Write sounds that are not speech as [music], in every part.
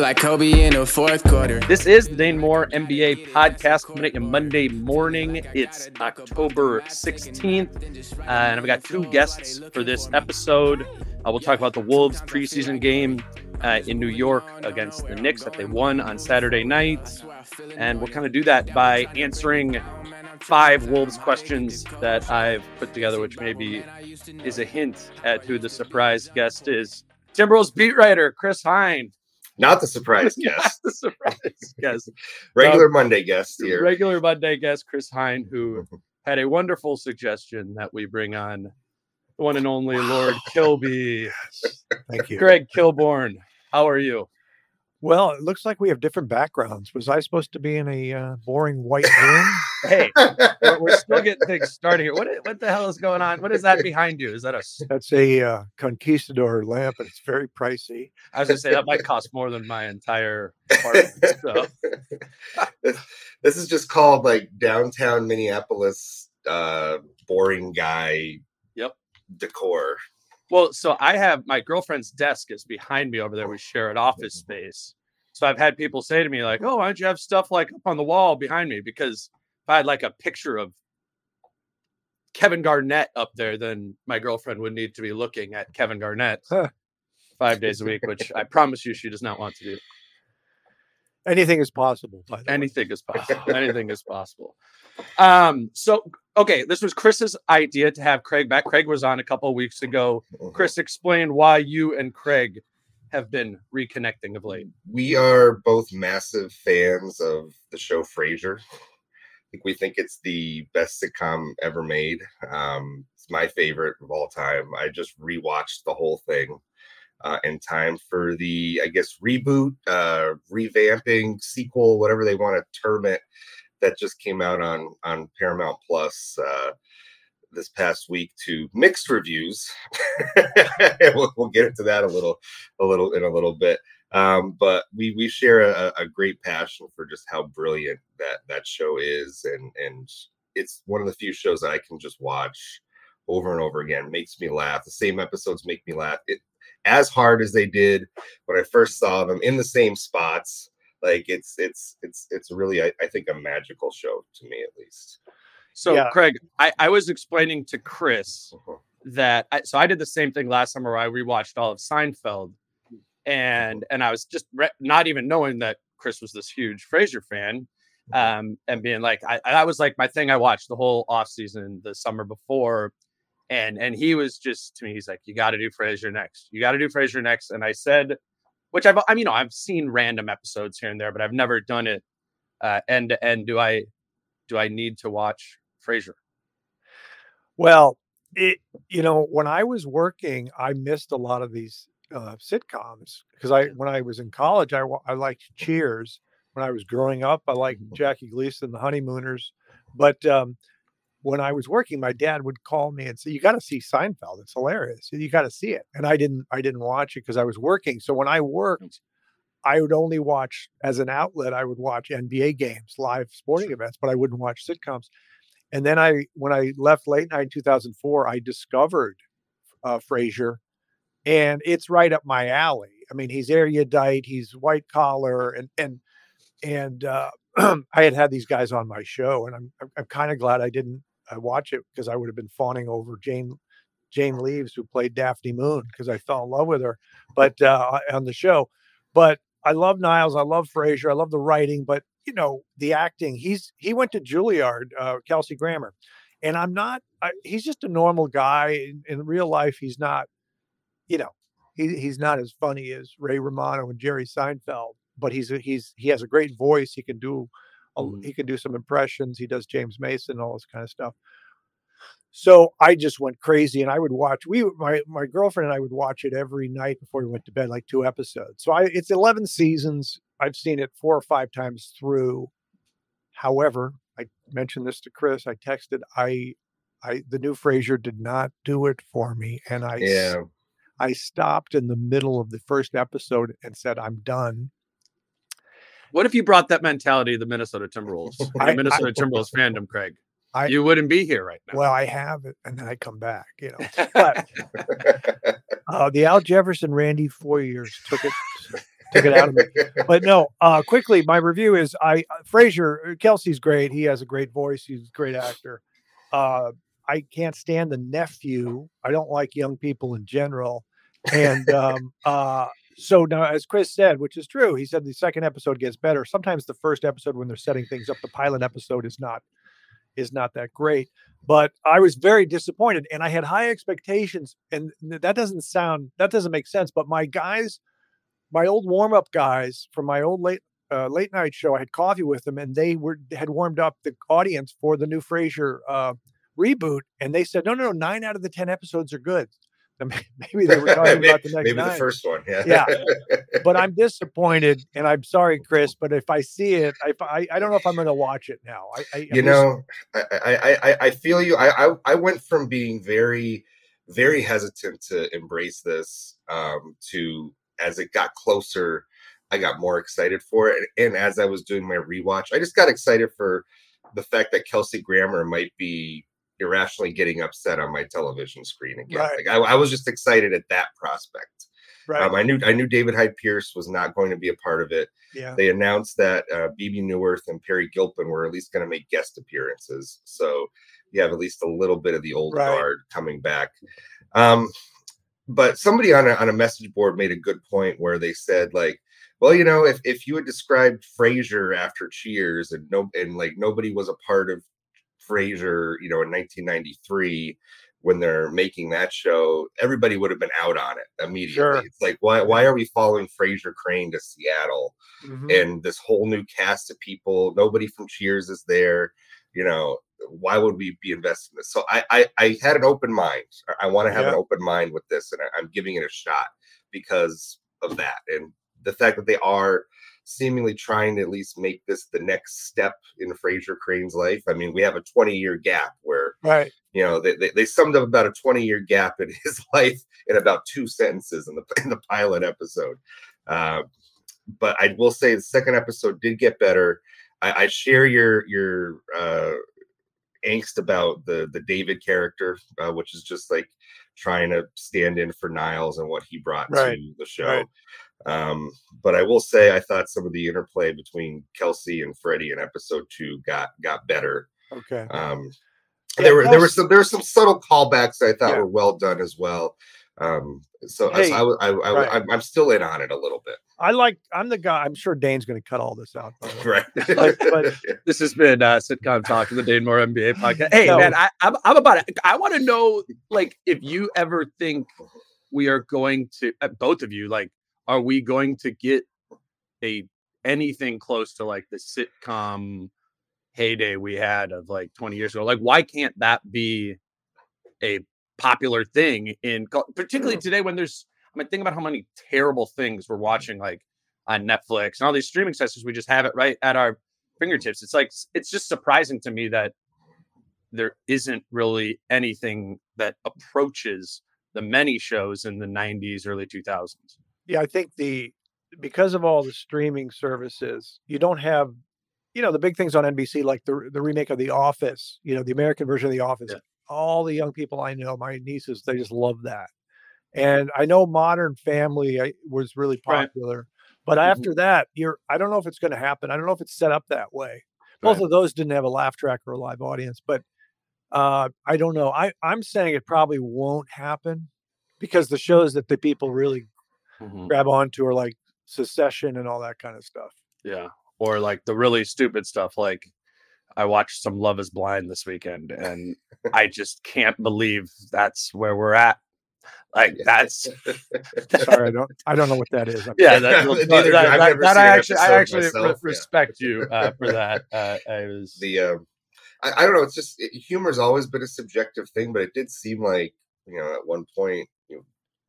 Like Kobe in the fourth quarter. This is the Dane Moore NBA podcast coming at you Monday morning. It's October 16th, uh, and I've got two guests for this episode. Uh, we'll talk about the Wolves preseason game uh, in New York against the Knicks that they won on Saturday night. And we'll kind of do that by answering five Wolves questions that I've put together, which maybe is a hint at who the surprise guest is. Timberwolves beat writer Chris Hine not the surprise [laughs] guest. the surprise [laughs] guest. regular um, Monday guest here. Regular Monday guest, Chris Hine, who [laughs] had a wonderful suggestion that we bring on the one and only Lord Kilby. Thank you. Craig Kilborn. How are you? Well, it looks like we have different backgrounds. Was I supposed to be in a uh, boring white room? [laughs] hey, we're, we're, still getting things started here. What what the hell is going on? What is that [laughs] behind you? Is that a? That's a uh, conquistador lamp, and it's very pricey. I was gonna say that might [laughs] cost more than my entire apartment. So. this, this is just called like downtown Minneapolis, uh, boring guy. Yep. Decor. Well, so I have my girlfriend's desk is behind me over there. We share an office space. So I've had people say to me, like, oh, why don't you have stuff like up on the wall behind me? Because if I had like a picture of Kevin Garnett up there, then my girlfriend would need to be looking at Kevin Garnett five days a week, which I promise you she does not want to do. Anything is possible. Anything is possible. Anything is possible. Um, so okay, this was Chris's idea to have Craig back. Craig was on a couple weeks ago. Mm-hmm. Chris, explain why you and Craig have been reconnecting of late. We are both massive fans of the show Frasier. I think we think it's the best sitcom ever made. Um, it's my favorite of all time. I just rewatched the whole thing uh, in time for the, I guess, reboot, uh, revamping, sequel, whatever they want to term it that just came out on on Paramount Plus uh, this past week to mixed reviews. [laughs] we'll, we'll, get into that a little, a little in a little bit. Um, but we we share a, a, great passion for just how brilliant that that show is, and and it's one of the few shows that I can just watch over and over again. Makes me laugh. The same episodes make me laugh. It as hard as they did when I first saw them in the same spots like it's it's it's it's really I, I think a magical show to me at least so yeah. craig I, I was explaining to chris uh-huh. that I, so i did the same thing last summer where i rewatched all of seinfeld and and i was just re- not even knowing that chris was this huge frasier fan uh-huh. um and being like I, that was like my thing i watched the whole off season the summer before and and he was just to me he's like you got to do frasier next you got to do frasier next and i said which I've I mean, you know, I've seen random episodes here and there, but I've never done it uh, end to end. Do I do I need to watch Frasier? Well, it you know, when I was working, I missed a lot of these uh, sitcoms because I when I was in college, I I liked Cheers. When I was growing up, I liked mm-hmm. Jackie Gleason, The Honeymooners, but um, when I was working, my dad would call me and say, "You got to see Seinfeld. It's hilarious. You got to see it." And I didn't. I didn't watch it because I was working. So when I worked, I would only watch as an outlet. I would watch NBA games, live sporting events, but I wouldn't watch sitcoms. And then I, when I left late night in 2004, I discovered uh, Frasier, and it's right up my alley. I mean, he's erudite, he's white collar, and and and uh, [clears throat] I had had these guys on my show, and I'm I'm, kind of glad I didn't uh, watch it because I would have been fawning over Jane Jane Leeves, who played Daphne Moon, because I fell in love with her, but uh, on the show. But I love Niles, I love Frasier, I love the writing, but you know the acting. He's he went to Juilliard, uh, Kelsey Grammer, and I'm not. I, he's just a normal guy in, in real life. He's not, you know, he, he's not as funny as Ray Romano and Jerry Seinfeld, but he's a, he's he has a great voice. He can do a, Mhm. he can do some impressions. He does James Mason, all this kind of stuff. So I just went crazy, and I would watch. We my my girlfriend and I would watch it every night before we went to bed, like two episodes. So I it's eleven seasons. I've seen it four or five times through. However, I mentioned this to Chris. I texted I I the new Frasier did not do it for me, and I s- Yeah. I stopped in the middle of the first episode and said, I'm done. What if you brought that mentality to the Minnesota Timberwolves, the I- I- Minnesota Timberwolves fandom, Craig? I- you wouldn't be here right now. Well, I have it, and then I come back, you know. But [laughs] [laughs] uh, the Al Jefferson, Randy Foye years took it [laughs] took it out of me. [laughs] But no, uh, quickly, my review is I uh, Frasier Kelsey's great. He has a great voice. He's a great actor. Uh, I can't stand the nephew. I don't like young people in general. And [laughs] um, uh, so now, as Chris said, which is true, he said the second episode gets better. Sometimes the first episode, when they're setting things up, the pilot episode is not is not that great. But I was very disappointed, and I had high expectations. And that doesn't sound that doesn't make sense. But my guys, my old warm up guys from my old late uh, late night show, I had coffee with them, and they were had warmed up the audience for the new Frasier uh, reboot, and they said, no, no, no, nine out of the ten episodes are good. [laughs] Maybe they were [laughs] talking about the next Maybe nine the first one. Yeah. Yeah. but [laughs] I'm disappointed, and I'm sorry, Chris. But if I see it, I I, I don't know if I'm going to watch it now. I, I you know, I, I, I, I feel you. I, I, I went from being very, very hesitant to embrace this um, to as it got closer, I got more excited for it. And as I was doing my rewatch, I just got excited for the fact that Kelsey Grammer might be irrationally getting upset on my television screen again. Right. Like I, I was just excited at that prospect. right? Um, I knew I knew David Hyde Pierce was not going to be a part of it yeah, they announced that uh, Bebe Neuwirth and Peri Gilpin were at least going to make guest appearances. So you have at least a little bit of the old Right. guard coming back. Um, but somebody on a, on a message board made a good point where they said like, well, you know, if, if you had described Frasier after Cheers and no and like nobody was a part of Frasier, you know, in 1993 when they're making that show, everybody would have been out on it immediately. Sure. It's like why why are we following Frasier Crane to Seattle? Mhm. and this whole new cast of people. Nobody from Cheers is there. You know, why would we be investing in this? So I I, I had an open mind. I- want to have an open mind with this, and I, I'm giving it a shot because of that and the fact that they are seemingly trying to at least make this the next step in Frasier Crane's life. I mean, we have a 20 year gap where right. you know they, they, they summed up about a 20 year gap in [laughs] his life in about two sentences in the [laughs] in the pilot episode uh, but i will say the second episode did get better i, I share your your uh, angst about the the david character uh, which is just like trying to stand in for niles and what he brought Right, to the show right. um, but I will say I thought some of the interplay between Kelsey and Freddie in episode two got got better. Okay. Um, Yeah, there were there were some there were some subtle callbacks I thought Yeah. were well done as well. Um, so, Hey, so I, w- I, w- I, w- right. I'm, I'm still in on it a little bit. I like. I'm the guy. I'm sure Dane's going to cut all this out. by the [laughs] way. Right. But- but- [laughs] This has been uh, sitcom talk, the Dane Moore NBA podcast. Hey, No. man, I, I'm, I'm about it. I want to know, like, if you ever think we are going to, uh, both of you, like, are we going to get a anything close to like the sitcom heyday we had of like 20 years ago? Like, why can't that be a popular thing in, particularly today when there's, I mean, think about how many terrible things we're watching, like on Netflix and all these streaming sessions. We just have it right at our fingertips. It's like it's just surprising to me that there isn't really anything that approaches the many shows in the 90s, early 2000s. Yeah, I think the because of all the streaming services, you don't have, you know, the big things on NBC, like the the remake of The Office, you know, the American version of The Office. Yeah. All the young people I know, my nieces, they just love that. And I know Modern Family was really Right. popular, but Mhm. after that, you're I don't know if it's going to happen. I don't know if it's set up that way. Both of those didn't have a laugh track or a live audience, but uh, I don't know. I I'm saying it probably won't happen because the shows that the people really Mhm. grab onto are like Succession and all that kind of stuff. Yeah. Or like the really stupid stuff. Like I watched some Love is Blind this weekend and I just can't believe that's where we're at. Like that's [laughs] [laughs] Sorry, I don't I don't know what that is. I'm yeah, [laughs] that, Neither that, do that, I. I've that- never that seen I actually I episode actually re- myself, yeah. respect you uh, for that. Uh, I was the um I, I don't know it's just it, humor's always been a subjective thing but it did seem like you know at one point you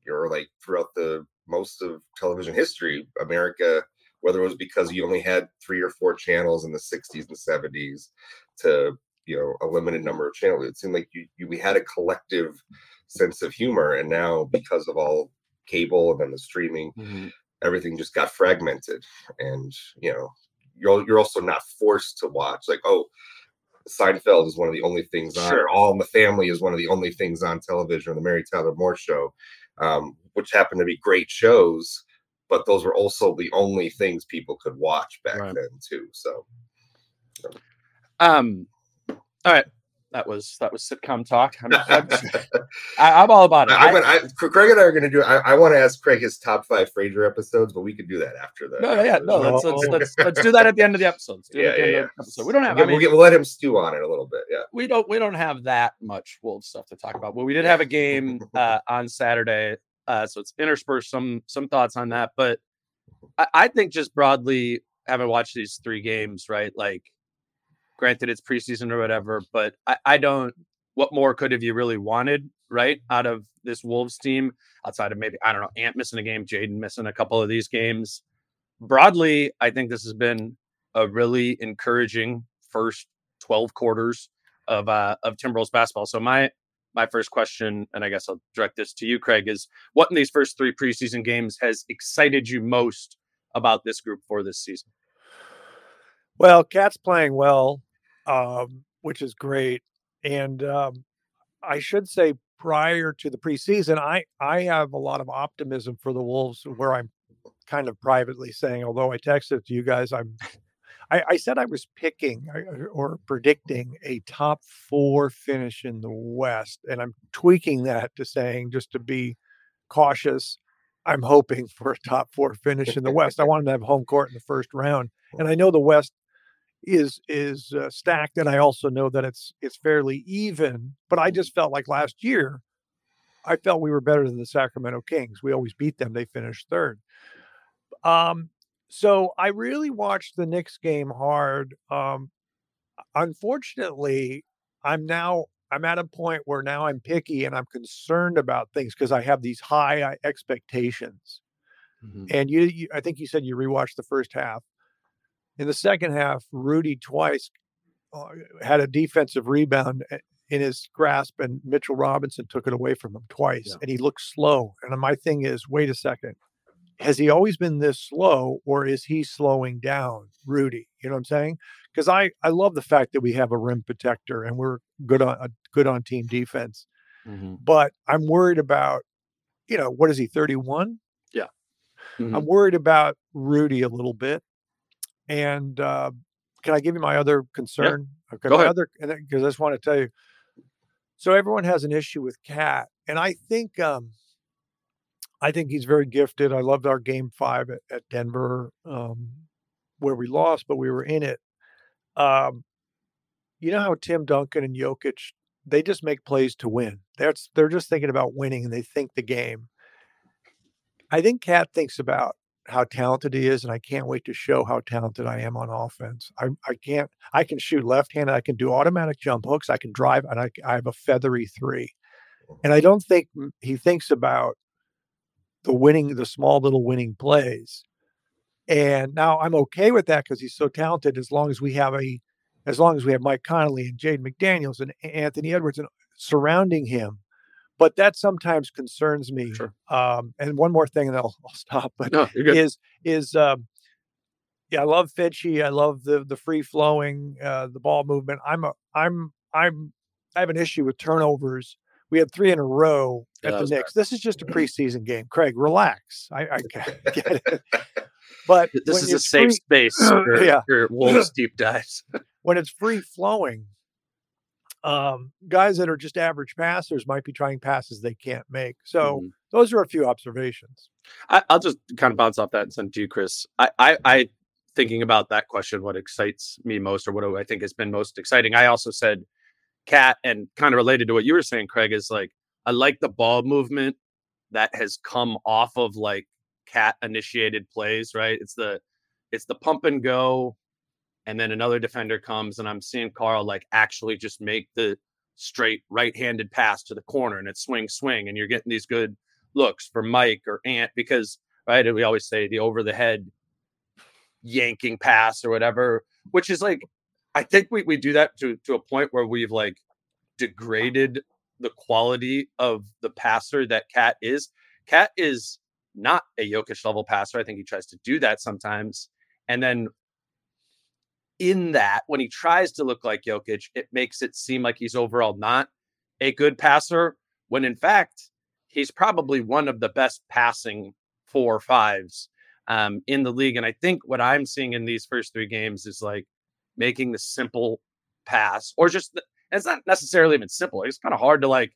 you're like throughout the most of television history america whether it was because you only had three or four channels in the 60s and 70s to you know a limited number of channels it seemed like you, you we had a collective sense of humor and now because of all cable and then the streaming Mhm. everything just got fragmented and you know you're you're also not forced to watch like oh Seinfeld is one of the only things on Sure. All in the Family is one of the only things on television or the Mary Tyler Moore show um, which happen to be great shows but those were also the only things people could watch back Right. then too so um all right. That was that was sitcom talk. I'm, [laughs] I'm, I, I'm all about it. I, I- I, Craig and I are going to do. I, I want to ask Craig his top five Frasier episodes, but we could do that after that. no, yeah, no. Let's, let's [laughs] let's let's do that at the end of the episode. Let's do it Yeah, end yeah, episode. We don't We'll, have. I mean, we'll, get, we'll let him stew on it a little bit. Yeah. we don't we don't have that much wolf stuff to talk about Well, we did have a game [laughs] uh on saturday uh so it's interspersed some some thoughts on that but I, I think just broadly having watched these three games right like granted it's preseason or whatever but i, I don't what more could have you really wanted right out of this wolves team outside of maybe i don't know ant missing a game jaden missing a couple of these games broadly i think this has been a really encouraging first 12 quarters of uh of Timberwolves basketball. So my my first question, and I guess I'll direct this to you, Craig, is what in these first three preseason games has excited you most about this group for this season? Well, Cat's playing well, um, which is great. And um, I should say, prior to the preseason, I I have a lot of optimism for the Wolves. Where I'm kind of privately saying, although I texted to you guys, I'm I, I said I was picking or predicting a top four finish in the West, and I'm tweaking that to saying just to be cautious. I'm hoping for a top four finish in the West. I want them to have home court in the first round, and I know the West is is uh, stacked, and I also know that it's it's fairly even. But I just felt like last year, I felt we were better than the Sacramento Kings. We always beat them; they finished third. Um, so I really watched the Knicks game hard. Um, unfortunately, I'm now I'm at a point where now I'm picky and I'm concerned about things because I have these high uh, expectations. And you, you, I think you said you rewatched the first half. In the second half, Rudy twice uh, had a defensive rebound uh, in his grasp, and Mitchell Robinson took it away from him twice, Yeah. and he looked slow. And my thing is, wait a second, has he always been this slow, or is he slowing down, Rudy? You know what I'm saying? Because I I love the fact that we have a rim protector and we're good on uh, good on team defense, but I'm worried about, you know, what is he 31? Yeah, I'm worried about Rudy a little bit. And uh, can I give you my other concern? Okay, Go my ahead. other because I just want to tell you. So everyone has an issue with Cat, and I think um, I think he's very gifted. I loved our game five at, at Denver, um, where we lost, but we were in it. Um, you know how Tim Duncan and Jokic they just make plays to win. That's they're just thinking about winning, and they think the game. I think Cat thinks about how talented he is, and I can't wait to show how talented I am on offense. I, I can't. I can shoot left-handed. I can do automatic jump hooks. I can drive, and I, I have a feathery three. And I don't think he thinks about the winning, the small little winning plays. And now I'm okay with that because he's so talented. As long as we have a, as long as we have Mike Conley and Jaden McDaniels and Anthony Edwards and surrounding him. But that sometimes concerns me. Sure. Um, and one more thing, and then I'll, I'll stop. But No, is is um, Yeah, I love Finchy. I love the the free flowing, uh, the ball movement. I'm a I'm I'm I have an issue with turnovers. We had three in a row at that the Knicks. This is just a preseason game. Craig, relax. I, I [laughs] [laughs] get it. But This is a safe free- space [clears throat] for, Yeah. for Wolves [clears throat] deep dives. [laughs] when it's free flowing, um, guys that are just average passers might be trying passes they can't make. So Mhm. those are a few observations. I, I'll just kind of bounce off that and send to you, Chris. I, I, I, thinking about that question, what excites me most, or what I think has been most exciting. I also said, Cat, and kind of related to what you were saying, Craig, is like I like the ball movement that has come off of like Cat initiated plays. Right? It's the, it's the pump and go, and then another defender comes, and I'm seeing Karl like actually just make the straight right-handed pass to the corner, and it's swing, swing, and you're getting these good looks for Mike or Ant because right, we always say the over the head yanking pass or whatever, which is like I think we, we do that to to a point where we've like degraded the quality of the passer that Cat is. Cat is not a Jokic level passer. I think he tries to do that sometimes. And then in that, when he tries to look like Jokic, it makes it seem like he's overall not a good passer, when in fact, he's probably one of the best passing four or fives um, in the league. And I think what I'm seeing in these first three games is like making the simple pass, or just the, it's not necessarily even simple. It's kind of hard to like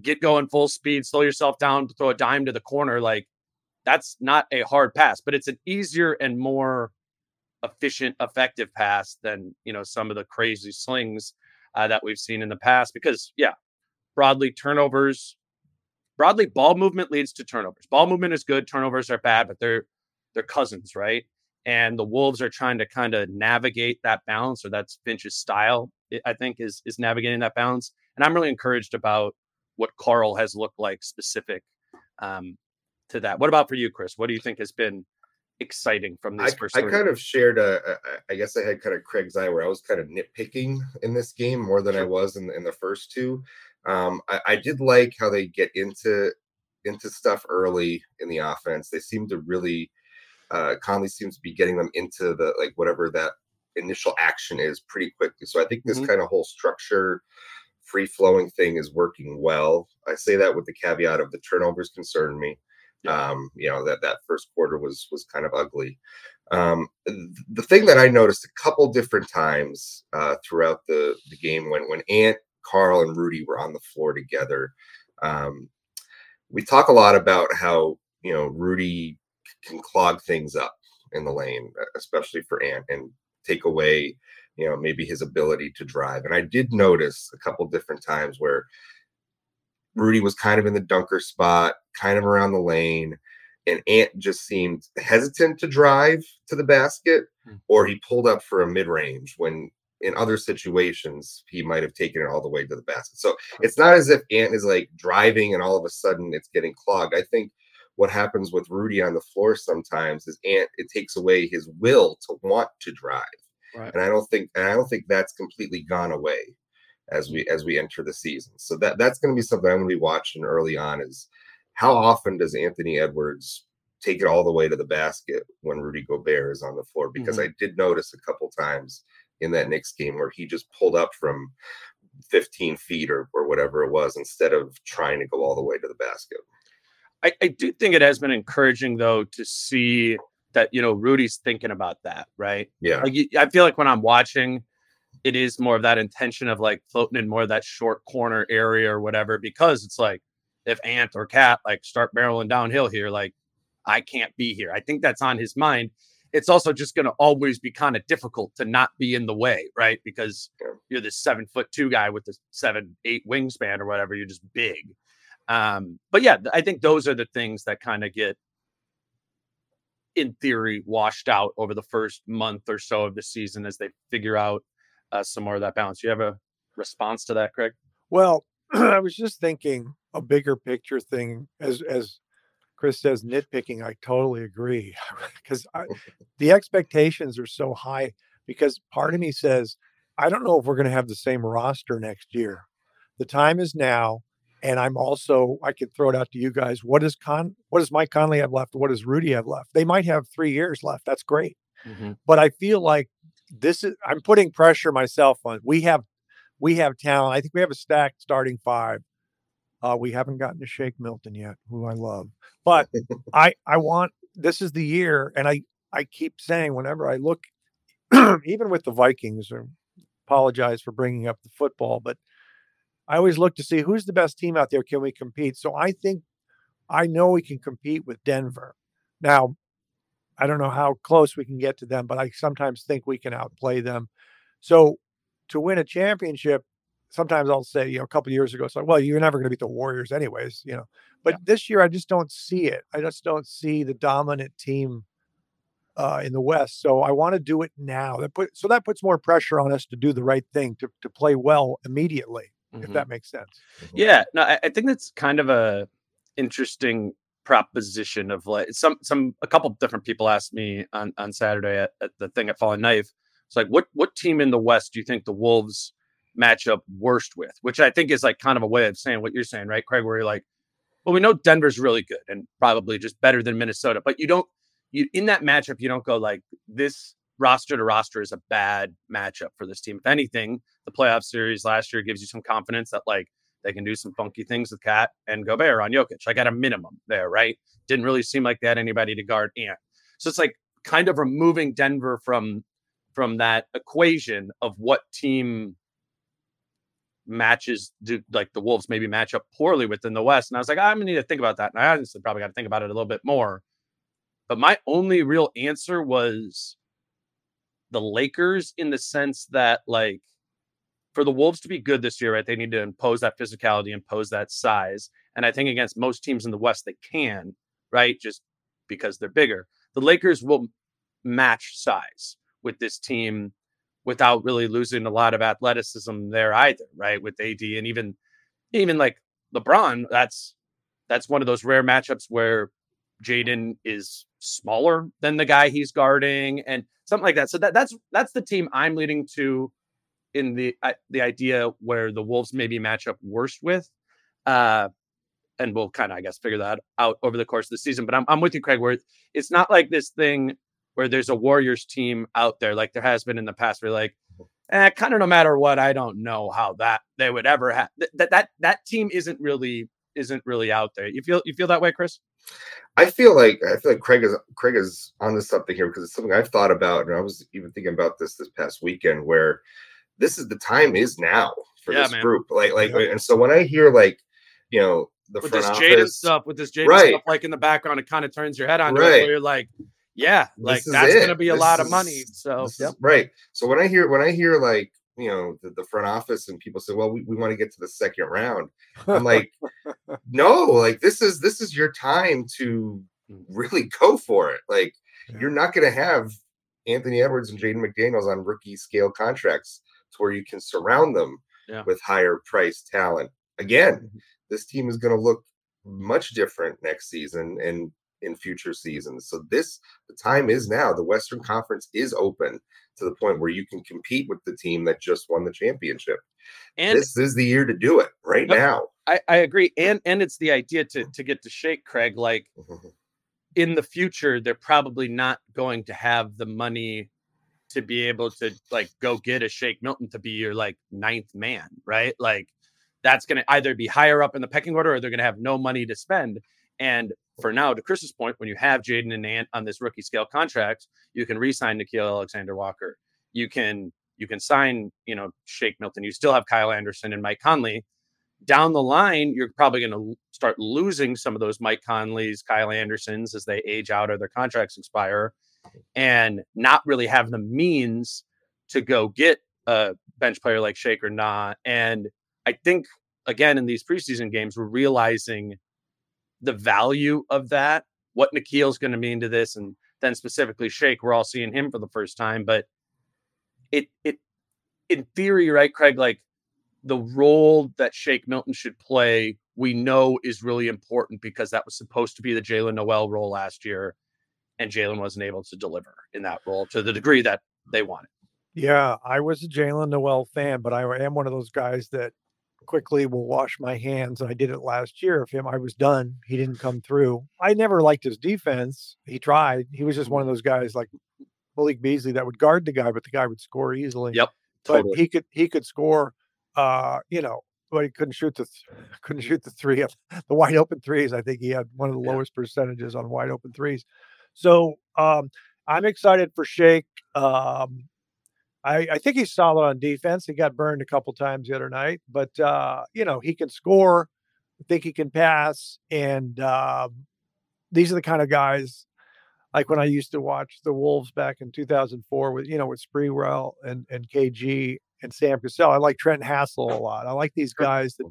get going full speed, slow yourself down, throw a dime to the corner. Like that's not a hard pass, but it's an easier and more efficient, effective pass than you know some of the crazy slings uh, that we've seen in the past. Because yeah, broadly turnovers, broadly ball movement leads to turnovers. Ball movement is good, turnovers are bad, but they're they're cousins, right? And the Wolves are trying to kind of navigate that balance, or that's Finch's style. I- I think is is navigating that balance. And I'm really encouraged about what Karl has looked like specific um, to that. What about for you, Chris? What do you think has been exciting from I, these first? I kind of shared a, a, I guess I had kind of Craig's eye where I was kind of nitpicking in this game more than I was in, in the first two. Um, I, I did like how they get into into stuff early in the offense. They seem to really uh Conley seems to be getting them into the like whatever that initial action is pretty quickly. So I think this Mhm. kind of whole structure free flowing thing is working well. I say that with the caveat of the turnovers concern me. Yeah. Um, you know, that that first quarter was was kind of ugly. Um, th- the thing that I noticed a couple different times uh, throughout the the game when when Ant, Karl, and Rudy were on the floor together, um, we talk a lot about how you know Rudy can clog things up in the lane, especially for Ant, and take away you know maybe his ability to drive. And I did notice a couple different times where Rudy was kind of in the dunker spot, kind of around the lane, and Ant just seemed hesitant to drive to the basket, Hmm. or he pulled up for a mid range when in other situations he might have taken it all the way to the basket. So it's not as if Ant is like driving and all of a sudden it's getting clogged. I think what happens with Rudy on the floor sometimes is Ant it takes away his will to want to drive. Right. And I don't think and I don't think that's completely gone away as we as we enter the season. So that that's going to be something I'm going to be watching early on is how often does Anthony Edwards take it all the way to the basket when Rudy Gobert is on the floor? Because mm-hmm. I did notice a couple times in that Knicks game where he just pulled up from 15 feet or, or whatever it was instead of trying to go all the way to the basket. I, I do think it has been encouraging though to see that you know Rudy's thinking about that, right? Yeah. Like I feel like when I'm watching, it is more of that intention of like floating in more of that short corner area or whatever, because it's like if Ant or Cat like start barreling downhill here, like I can't be here. I think that's on his mind. It's also just going to always be kind of difficult to not be in the way, right? Because you're this seven foot two guy with the seven eight wingspan or whatever. You're just big. Um, but yeah, I think those are the things that kind of get, in theory, washed out over the first month or so of the season as they figure out uh, some more of that balance. You have a response to that, Craig? Well, [clears throat] I was just thinking a bigger picture thing as as Chris says nitpicking. I totally agree [laughs] because the expectations are so high. Because part of me says I don't know if we're going to have the same roster next year. The time is now, and I'm also I can throw it out to you guys. What does Con? What does Mike Conley have left? What does Rudy have left? They might have three years left. That's great. Mm-hmm. But I feel like this is I'm putting pressure myself on. We have we have talent. I think we have a stacked starting five. Uh, we haven't gotten to Shake Milton yet, who I love. But [laughs] I I want this is the year, and I I keep saying whenever I look, [clears throat] even with the Vikings, or apologize for bringing up the football, but I always look to see who's the best team out there. Can we compete? So I think I know we can compete with Denver. Now, I don't know how close we can get to them, but I sometimes think we can outplay them. So to win a championship, sometimes I'll say, you know, a couple years ago, it's like, well, you're never going to beat the Warriors anyways, you know. But yeah. this year, I just don't see it. I just don't see the dominant team uh, in the West. So I want to do it now. That put so that puts more pressure on us to do the right thing to to play well immediately, mm-hmm. if that makes sense. Mm-hmm. Yeah, no, I, I think that's kind of a interesting proposition of like some some a couple different people asked me on on Saturday at, at the thing at Falling Knife. It's like what what team in the West do you think the Wolves match up worst with? Which I think is like kind of a way of saying what you're saying, right, Craig? Where you're like, well, we know Denver's really good and probably just better than Minnesota, but you don't you in that matchup you don't go like this roster to roster is a bad matchup for this team. If anything, the playoff series last year gives you some confidence that like they can do some funky things with Cat and Gobert on Jokic. Like at a minimum there, right? Didn't really seem like they had anybody to guard Ant. So it's like kind of removing Denver from from that equation of what team matches do like the Wolves maybe match up poorly within the West. And I was like, I'm gonna need to think about that. And I honestly probably got to think about it a little bit more. But my only real answer was the Lakers in the sense that like for the Wolves to be good this year, right, they need to impose that physicality, impose that size. And I think against most teams in the West, they can, right? Just because they're bigger. The Lakers will match size with this team without really losing a lot of athleticism there either, right? With AD and even even like LeBron, that's that's one of those rare matchups where Jaden is smaller than the guy he's guarding and something like that. So that that's that's the team I'm leading to in the the idea where the Wolves maybe match up worst with. Uh, and we'll kind of, I guess, figure that out over the course of the season. But I'm, I'm with you, Craig, where it's not like this thing where there's a Warriors team out there like there has been in the past where like, eh, kind of no matter what, I don't know how that they would ever have that that that team isn't really isn't really out there. You feel you feel that way, Chris? I feel like I feel like Craig is Craig is on to something here because it's something I've thought about, and I was even thinking about this this past weekend where this is the time is now for yeah, this man. group. Like, like, yeah. and so when I hear like, you know, the with front this office, Jaden stuff, with this Jaden right. stuff, like in the background, it kind of turns your head on. Right. You're like, yeah, like that's going to be a this lot is, of money. So, yep. right. So when I hear when I hear like you know the, the front office and people say, well, we, we want to get to the second round, I'm [laughs] like, no, like this is this is your time to hmm. really go for it. Like yeah. you're not going to have Anthony Edwards and Jaden McDaniels on rookie scale contracts to where you can surround them yeah. with higher price talent. Again, mm-hmm. this team is going to look much different next season and in future seasons. So this the time is now. The Western Conference is open to the point where you can compete with the team that just won the championship. And this is the year to do it right no, now. I, I agree. And and it's the idea to to get to shake Craig like [laughs] in the future they're probably not going to have the money to be able to like go get a Shake Milton to be your like ninth man, right? Like that's going to either be higher up in the pecking order or they're going to have no money to spend. And for now, to Chris's point, when you have Jaden and Ant on this rookie scale contract, you can re-sign Nickeil Alexander Walker. You can you can sign, you know, Shake Milton. You still have Kyle Anderson and Mike Conley. Down the line, you're probably going to start losing some of those Mike Conleys, Kyle Andersons as they age out or their contracts expire and not really have the means to go get a bench player like Shake or not. And I think again in these preseason games, we're realizing the value of that, what Nickeil's going to mean to this, and then specifically Shake. We're all seeing him for the first time, but it it in theory, right, Craig, like the role that Shake Milton should play, we know is really important because that was supposed to be the Jaylen Nowell role last year and Jaylen wasn't able to deliver in that role to the degree that they wanted. Yeah, I was a Jaylen Noel fan, but I am one of those guys that quickly will wash my hands. And I did it last year of him. I was done. He didn't come through. I never liked his defense. He tried. He was just one of those guys like Malik Beasley that would guard the guy, but the guy would score easily. Yep, but he could he could score. Uh, you know, but he couldn't shoot the th- [laughs] couldn't shoot the three of the wide open threes. I think he had one of the Yeah. lowest percentages on wide open threes. So um, I'm excited for Shake. Um, I, I think he's solid on defense. He got burned a couple times the other night, but uh, you know he can score. I think he can pass, and um, these are the kind of guys like when I used to watch the Wolves back in 2004 with you know with Sprewell and and KG and Sam Cassell. I like Trent Hassell a lot. I like these guys that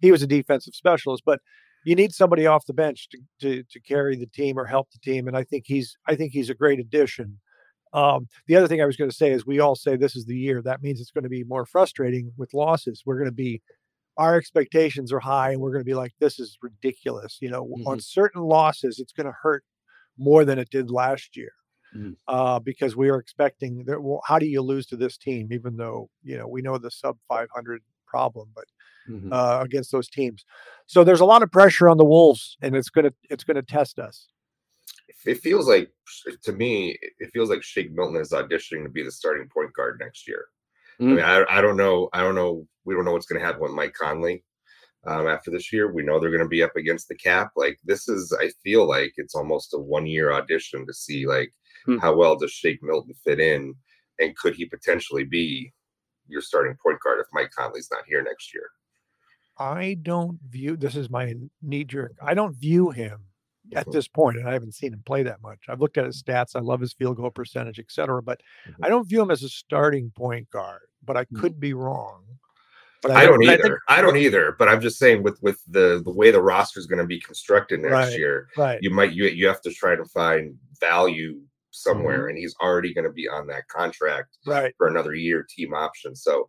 he was a defensive specialist, but you need somebody off the bench to, to to carry the team or help the team, and I think he's I think he's a great addition. Um, the other thing I was going to say is we all say this is the year. That means it's going to be more frustrating with losses. We're going to be our expectations are high, and we're going to be like, this is ridiculous. You know, on certain losses, it's going to hurt more than it did last year. Mhm. Uh, because we are expecting that. Well, how do you lose to this team? Even though you know we know the sub 500 problem, but Mhm. uh, against those teams. So there's a lot of pressure on the Wolves, and it's gonna it's gonna test us. It feels like to me, it feels like Shake Milton is auditioning to be the starting point guard next year. I Mm. mean, I, I don't know. I don't know. We don't know what's going to happen with Mike Conley um, after this year. We know they're going to be up against the cap. Like this is, I feel like it's almost a one year audition to see like Hmm. how well does Shake Milton fit in, and could he potentially be your starting point guard if Mike Conley's not here next year? I don't view this is my knee jerk. I don't view him at this point, and I haven't seen him play that much. I've looked at his stats. I love his field goal percentage, et cetera, but Mhm. I don't view him as a starting point guard. But I Mm. could be wrong. But I don't but I either. think- [laughs] I don't either. But I'm just saying with with the the way the roster is going to be constructed next Right. year, Right. you might you you have to try to find value somewhere, Mm-hmm. and he's already going to be on that contract Right. for another year team option. So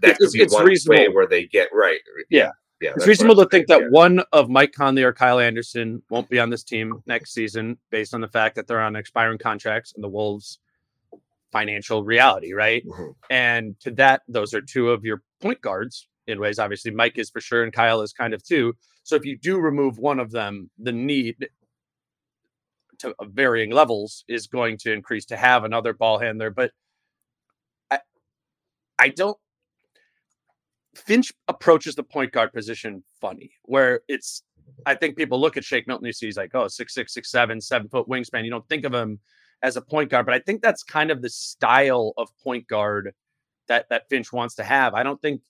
that It's- could be one way where they get right. Yeah. Yeah. It's reasonable to think that yeah. one of Mike Conley or Kyle Anderson won't be on this team next season based on the fact that they're on expiring contracts and the Wolves' financial reality, right? Mhm. And to that, those are two of your point guards in ways. Obviously, Mike is for sure, and Kyle is kind of too. So if you do remove one of them, the need to varying levels is going to increase to have another ball handler. But I, I don't. Finch approaches the point guard position funny, where it's. I think people look at Shake Milton, you see he's like, oh, six six, six seven, seven foot wingspan. You don't think of him as a point guard, but I think that's kind of the style of point guard that that Finch wants to have. I don't think,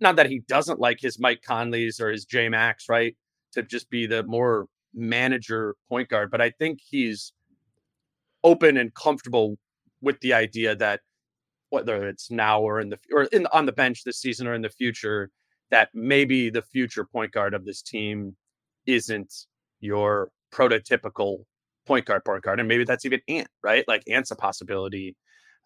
not that he doesn't like his Mike Conley's or his J Max, right, to just be the more manager point guard, but I think he's open and comfortable with the idea that whether it's now or in the or in on the bench this season or in the future, that maybe the future point guard of this team isn't your prototypical point guard point guard and maybe that's even ant right? Like ant's a possibility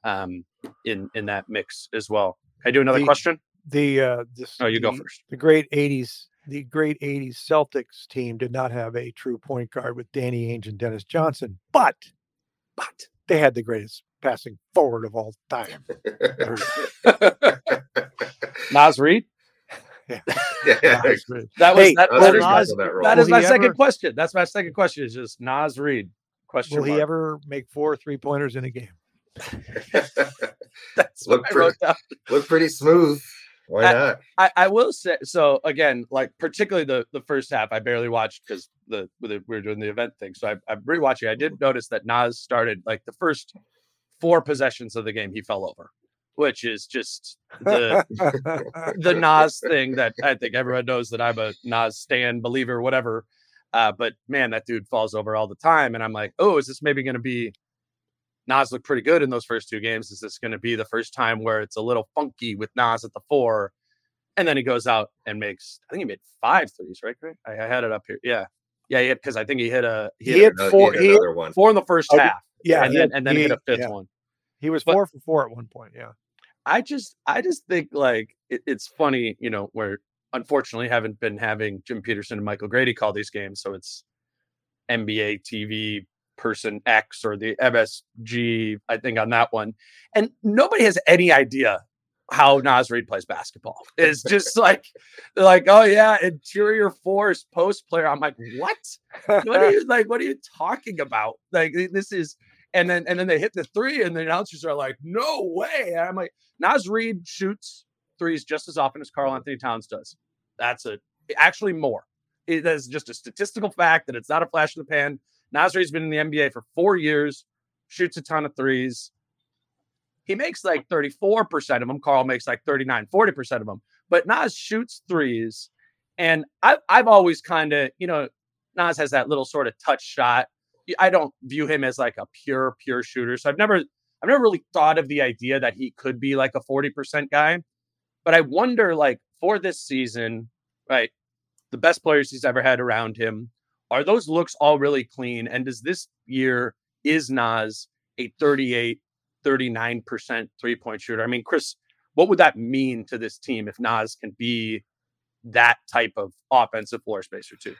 um in in that mix as well. Can i do another The- question? The uh this oh you go first. the great 80s the great 80s Celtics team did not have a true point guard with Danny Ainge and Dennis Johnson, but but they had the greatest passing forward of all time. [laughs] Naz Reid. [laughs] [laughs] yeah. Naz Reid. That was Hey, that, Naz that Reid Naz- that roll. that will is my he second ever- question. That's my second question. Is just Naz Reid. Question. Will he ever make four three pointers in a game? That's Look what I for- wrote down. Look pretty smooth. Why I- not? I, I will say so again, like particularly the the first half, I barely watched because the, the we were doing the event thing. So I, I'm rewatching. I did mm-hmm. notice that Naz started like the first four possessions of the game, he fell over, which is just the the [laughs] Naz thing that I think everyone knows that I'm a Naz stan believer, whatever. Uh, but man, that dude falls over all the time, and I'm like, oh, is this maybe going to be? Naz looked pretty good in those first two games. Is this going to be the first time where it's a little funky with Naz at the four, and then he goes out and makes? I think he made five threes, right? Craig? I, I had it up here. Yeah, yeah, yeah. Because I think he hit a he He hit, hit Another- four- hit he- another one. four in the first Okay, half, yeah, and then had- and then he hit a fifth yeah. one. He was But- four for four at one point. Yeah. I just I just think like it, it's funny, you know, where unfortunately haven't been having Jim Peterson and Michael Grady call these games, so it's NBA TV person X or the MSG, I think on that one, and nobody has any idea how Naz Reid plays basketball. [laughs] It's just like they're like, oh yeah, interior force post player. I'm like, what? What are [laughs] you like? What are you talking about? Like this is And then and then they hit the three, and the announcers are like, "No way!" And I'm like, Naz Reid shoots threes just as often as Karl-Anthony Towns does. That's a actually more. It is just a statistical fact that it's not a flash in the pan. Naz Reid's been in the NBA for four years, shoots a ton of threes. He makes like 34% of them. Karl makes like 39, 40% of them. But Naz shoots threes. And I, I've always kind of, you know, Naz has that little sort of touch shot. I don't view him as like a pure, pure shooter. So I've never, I've never really thought of the idea that he could be like a 40% guy. But I wonder, like, for this season, right? The best players he's ever had around him. Are those looks all really clean? And does this year, is Naz a 38, 39% three point shooter? I mean, Chris, what would that mean to this team if Naz can be that type of offensive floor spacer too?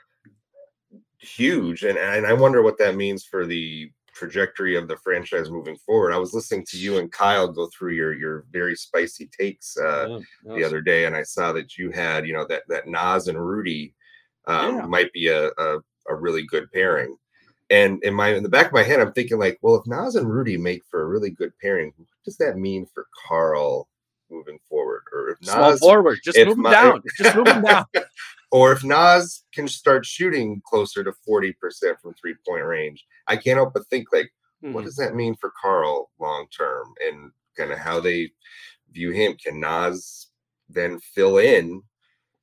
Huge. And, and I wonder what that means for the trajectory of the franchise moving forward. I was listening to you and Kyle go through your your very spicy takes uh, yeah, the other day, and I saw that you had you know that that Naz and Rudy um, yeah. might be a, a, a really good pairing. And in my in the back of my head, I'm thinking like, well, if Naz and Rudy make for a really good pairing, what does that mean for Karl moving forward? Or if Naz Small forward, just move him down, just move him down. [laughs] or if Naz can start shooting closer to 40% from three point range, I can't help but think like, mm-hmm. what does that mean for Karl long term and kind of how they view him? Can Naz then fill in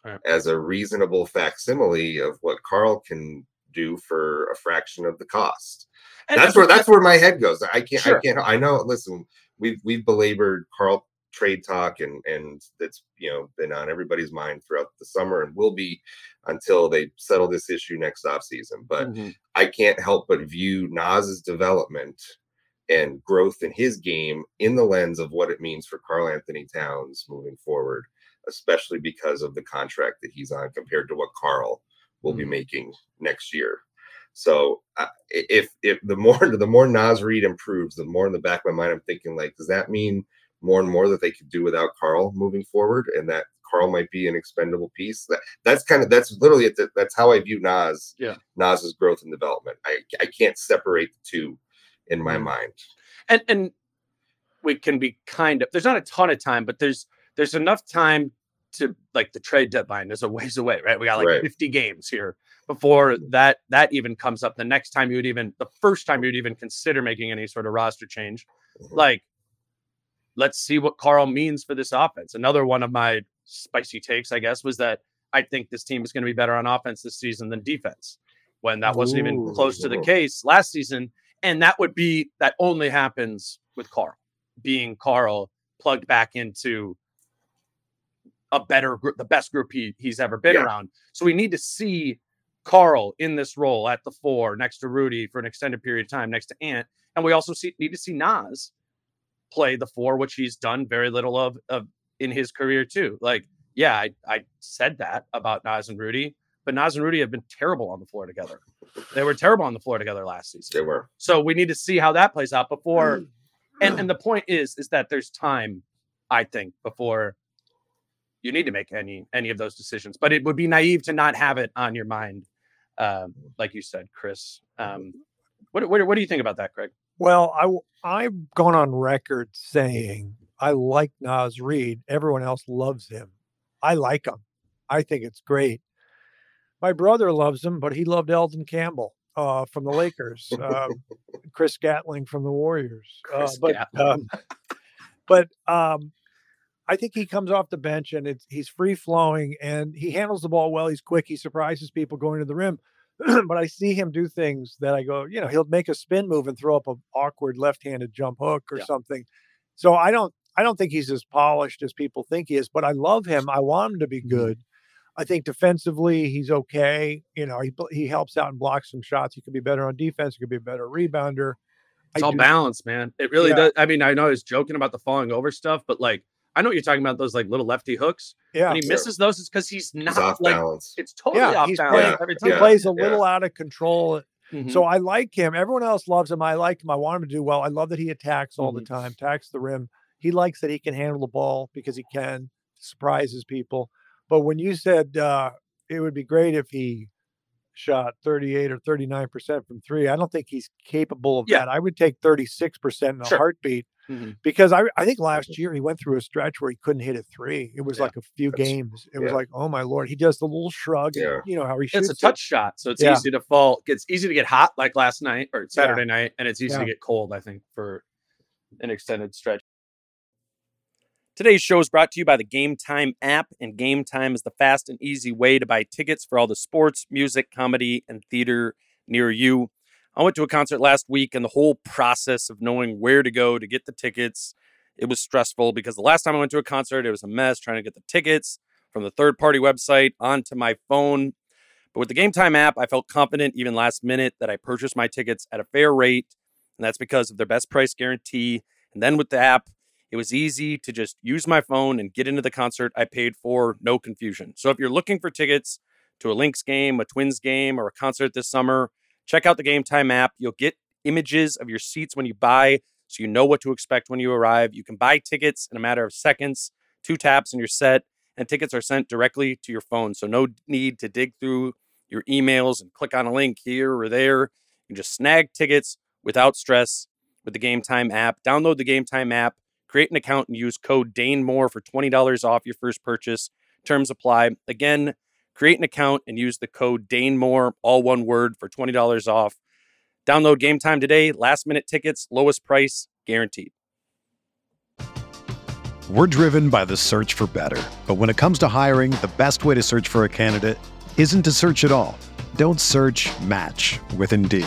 right. as a reasonable facsimile of what Karl can do for a fraction of the cost? And that's where that's where my head goes. I can't. Sure. I can't. I know. Listen, we've we've belabored Karl trade talk and and that's you know been on everybody's mind throughout the summer and will be until they settle this issue next off season. But mm-hmm. I can't help but view Naz's development and growth in his game in the lens of what it means for Karl-Anthony Towns moving forward, especially because of the contract that he's on compared to what Karl will mm-hmm. be making next year. So uh, if if the more [laughs] the more Naz Reid improves, the more in the back of my mind I'm thinking like, does that mean more and more that they could do without Karl moving forward, and that Karl might be an expendable piece. That that's kind of that's literally it. That's how I view Naz. Yeah, Naz's growth and development. I I can't separate the two in my mm. mind. And and we can be kind of there's not a ton of time, but there's there's enough time to like the trade deadline is a ways away, right? We got like right. 50 games here before that that even comes up. The next time you would even the first time you'd even consider making any sort of roster change, mm-hmm. like let's see what Karl means for this offense. Another one of my spicy takes, I guess, was that I think this team is going to be better on offense this season than defense when that wasn't Ooh. even close to the case last season. And that would be that only happens with Karl being Karl plugged back into a better group, the best group he, he's ever been yeah. around. So we need to see Karl in this role at the four next to Rudy for an extended period of time next to Ant. And we also see, need to see Naz play the four, which he's done very little of, of in his career too. Like, yeah, I, I said that about Naz and Rudy, but Naz and Rudy have been terrible on the floor together. They were terrible on the floor together last season. They were. So we need to see how that plays out before. and and the point is, is that there's time, I think, before you need to make any any of those decisions. But it would be naive to not have it on your mind, um, like you said, Chris. Um, what, what what do you think about that, Craig? Well, I I've gone on record saying I like Naz Reid. Everyone else loves him. I like him. I think it's great. My brother loves him, but he loved Elden Campbell uh, from the Lakers, uh, [laughs] Chris Gatling from the Warriors. Uh, but um, but um, I think he comes off the bench and it's he's free flowing and he handles the ball well. He's quick. He surprises people going to the rim. [clears throat] but I see him do things that I go, you know, he'll make a spin move and throw up an awkward left-handed jump hook or yeah. something. So I don't I don't think he's as polished as people think he is, but I love him. I want him to be mm-hmm. good. I think defensively he's okay. You know, he he helps out and blocks some shots. He could be better on defense. He could be a better rebounder. It's I all do, balanced, man. It really yeah. does. I mean, I know he's joking about the falling over stuff, but like I know what you're talking about those like little lefty hooks. Yeah. When he misses those, it's because he's not he's like balance. it's totally yeah, off balance playing, every time. He plays a little out of control. Mm-hmm. So I like him. Everyone else loves him. I like him. I want him to do well. I love that he attacks all mm-hmm. the time, attacks the rim. He likes that he can handle the ball because he can, surprises people. But when you said uh, it would be great if he shot 38 or 39% from three. I don't think he's capable of Yeah. that. I would take 36% in a Sure. heartbeat Mhm. because I, I think last year he went through a stretch where he couldn't hit a three. It was Yeah, like a few that's- games. It was like, oh my lord, he does the little shrug. and you know how he shoots. It's a it. touch shot, so it's Yeah. easy to fall. It's easy to get hot like last night or Saturday night, and it's easy Yeah. to get cold. I think for an extended stretch. Today's show is brought to you by the Game Time app, and Game Time is the fast and easy way to buy tickets for all the sports, music, comedy, and theater near you. I went to a concert last week, and the whole process of knowing where to go to get the tickets, it was stressful because the last time I went to a concert, it was a mess trying to get the tickets from the third party website onto my phone. But with the Game Time app, I felt confident even last minute that I purchased my tickets at a fair rate, and that's because of their best price guarantee. And then with the app, it was easy to just use my phone and get into the concert I paid for, no confusion. So if you're looking for tickets to a Lynx game, a Twins game, or a concert this summer, check out the Game Time app. You'll get images of your seats when you buy, so you know what to expect when you arrive. You can buy tickets in a matter of seconds, two taps, and you're set. And tickets are sent directly to your phone. So no need to dig through your emails and click on a link here or there. You can just snag tickets without stress with the Game Time app. Download the Game Time app, create an account, and use code DaneMoore for $20 off your first purchase. Terms apply. Again, create an account and use the code DaneMoore, all one word, for $20 off. Download Game Time today. Last minute tickets, lowest price, guaranteed. We're driven by the search for better. But when it comes to hiring, the best way to search for a candidate isn't to search at all. Don't search match with Indeed.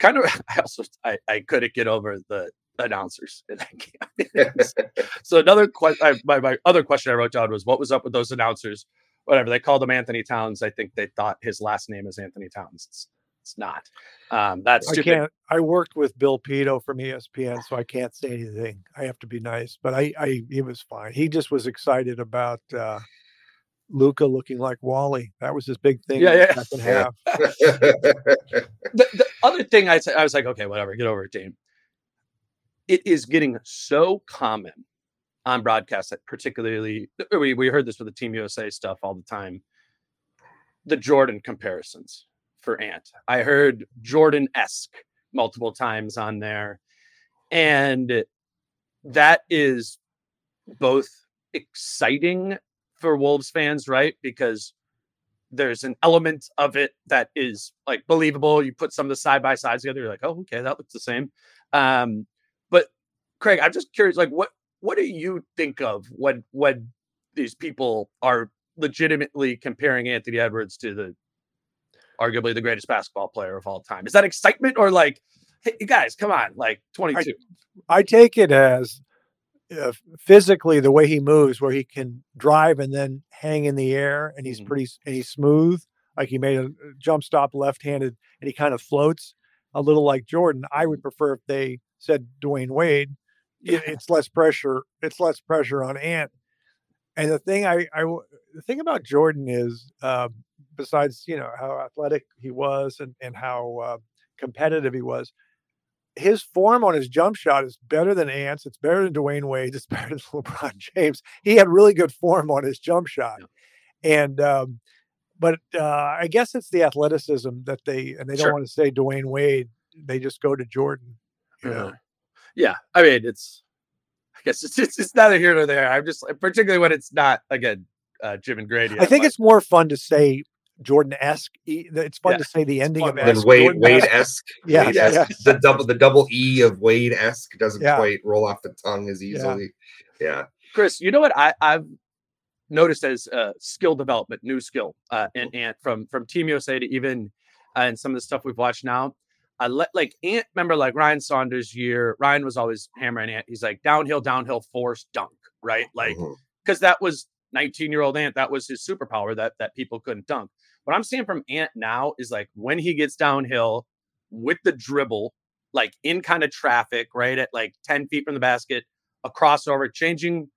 Kind of, [laughs] I also I, I couldn't get over the announcers in that game. [laughs] so another question, my, my other question I wrote down was, what was up with those announcers? Whatever they called him Anthony Towns. I think they thought his last name is Anthony Towns. It's, it's not. Um, that's I stupid. can't. I worked with Bill Pidto from ESPN, so I can't say anything. I have to be nice, but I, I, he was fine. He just was excited about uh, Luka looking like Wally. That was his big thing. Yeah, the yeah. Second half. [laughs] the, the other thing I said, I was like, okay, whatever, get over it, Dane. It is getting so common on broadcast that particularly uh, we, we heard this with the Team USA stuff all the time. The Jordan comparisons for Ant. I heard Jordan esque multiple times on there. And that is both exciting for Wolves fans, right? Because there's an element of it that is like believable. You put some of the side by sides together, you're like, oh, okay, that looks the same. Um, but Craig, I'm just curious, like, what what do you think of when when these people are legitimately comparing Anthony Edwards to the arguably the greatest basketball player of all time? Is that excitement or like, hey, you guys, come on, like 22? I take it as uh, physically the way he moves, where he can drive and then hang in the air, and he's Mhm. pretty and he's smooth. Like he made a a jump stop left-handed, and he kind of floats a little like Jordan. I would prefer if they said Dwyane Wade. i- [laughs] It's less pressure. It's less pressure on Ant. And the thing I, I the thing about Jordan is, uh, besides you know how athletic he was and and how uh, competitive he was, his form on his jump shot is better than Ant's. It's better than Dwyane Wade. [laughs] It's better than LeBron James. He had really good form on his jump shot, and um, but uh, I guess it's the athleticism that they and they don't Sure. want to say Dwyane Wade. They just go to Jordan. You know? Uh, yeah, I mean, it's I guess it's, it's it's neither here nor there. I'm just particularly when it's not again uh, Jim and Grady. I think I'm it's more fun to say Jordan esque. It's fun Yeah, to say the ending of man. Then esque. Wade Jordan Wade esque. esque. [laughs] Yeah, Wade yeah. The double the double E of Wade esque doesn't Yeah. quite roll off the tongue as easily. Yeah. Chris, you know what I, I've noticed as uh, skill development, new skill, uh, and Ant from from Team USA to even uh, and some of the stuff we've watched now. I let like Ant remember like Ryan Saunders' year. Ryan was always hammering Ant. He's like downhill, downhill, force, dunk, right? Like because that was 19 year old Ant. That was his superpower that that people couldn't dunk. What I'm seeing from Ant now is like when he gets downhill with the dribble, like in kind of traffic, right at like 10 feet from the basket, a crossover, changing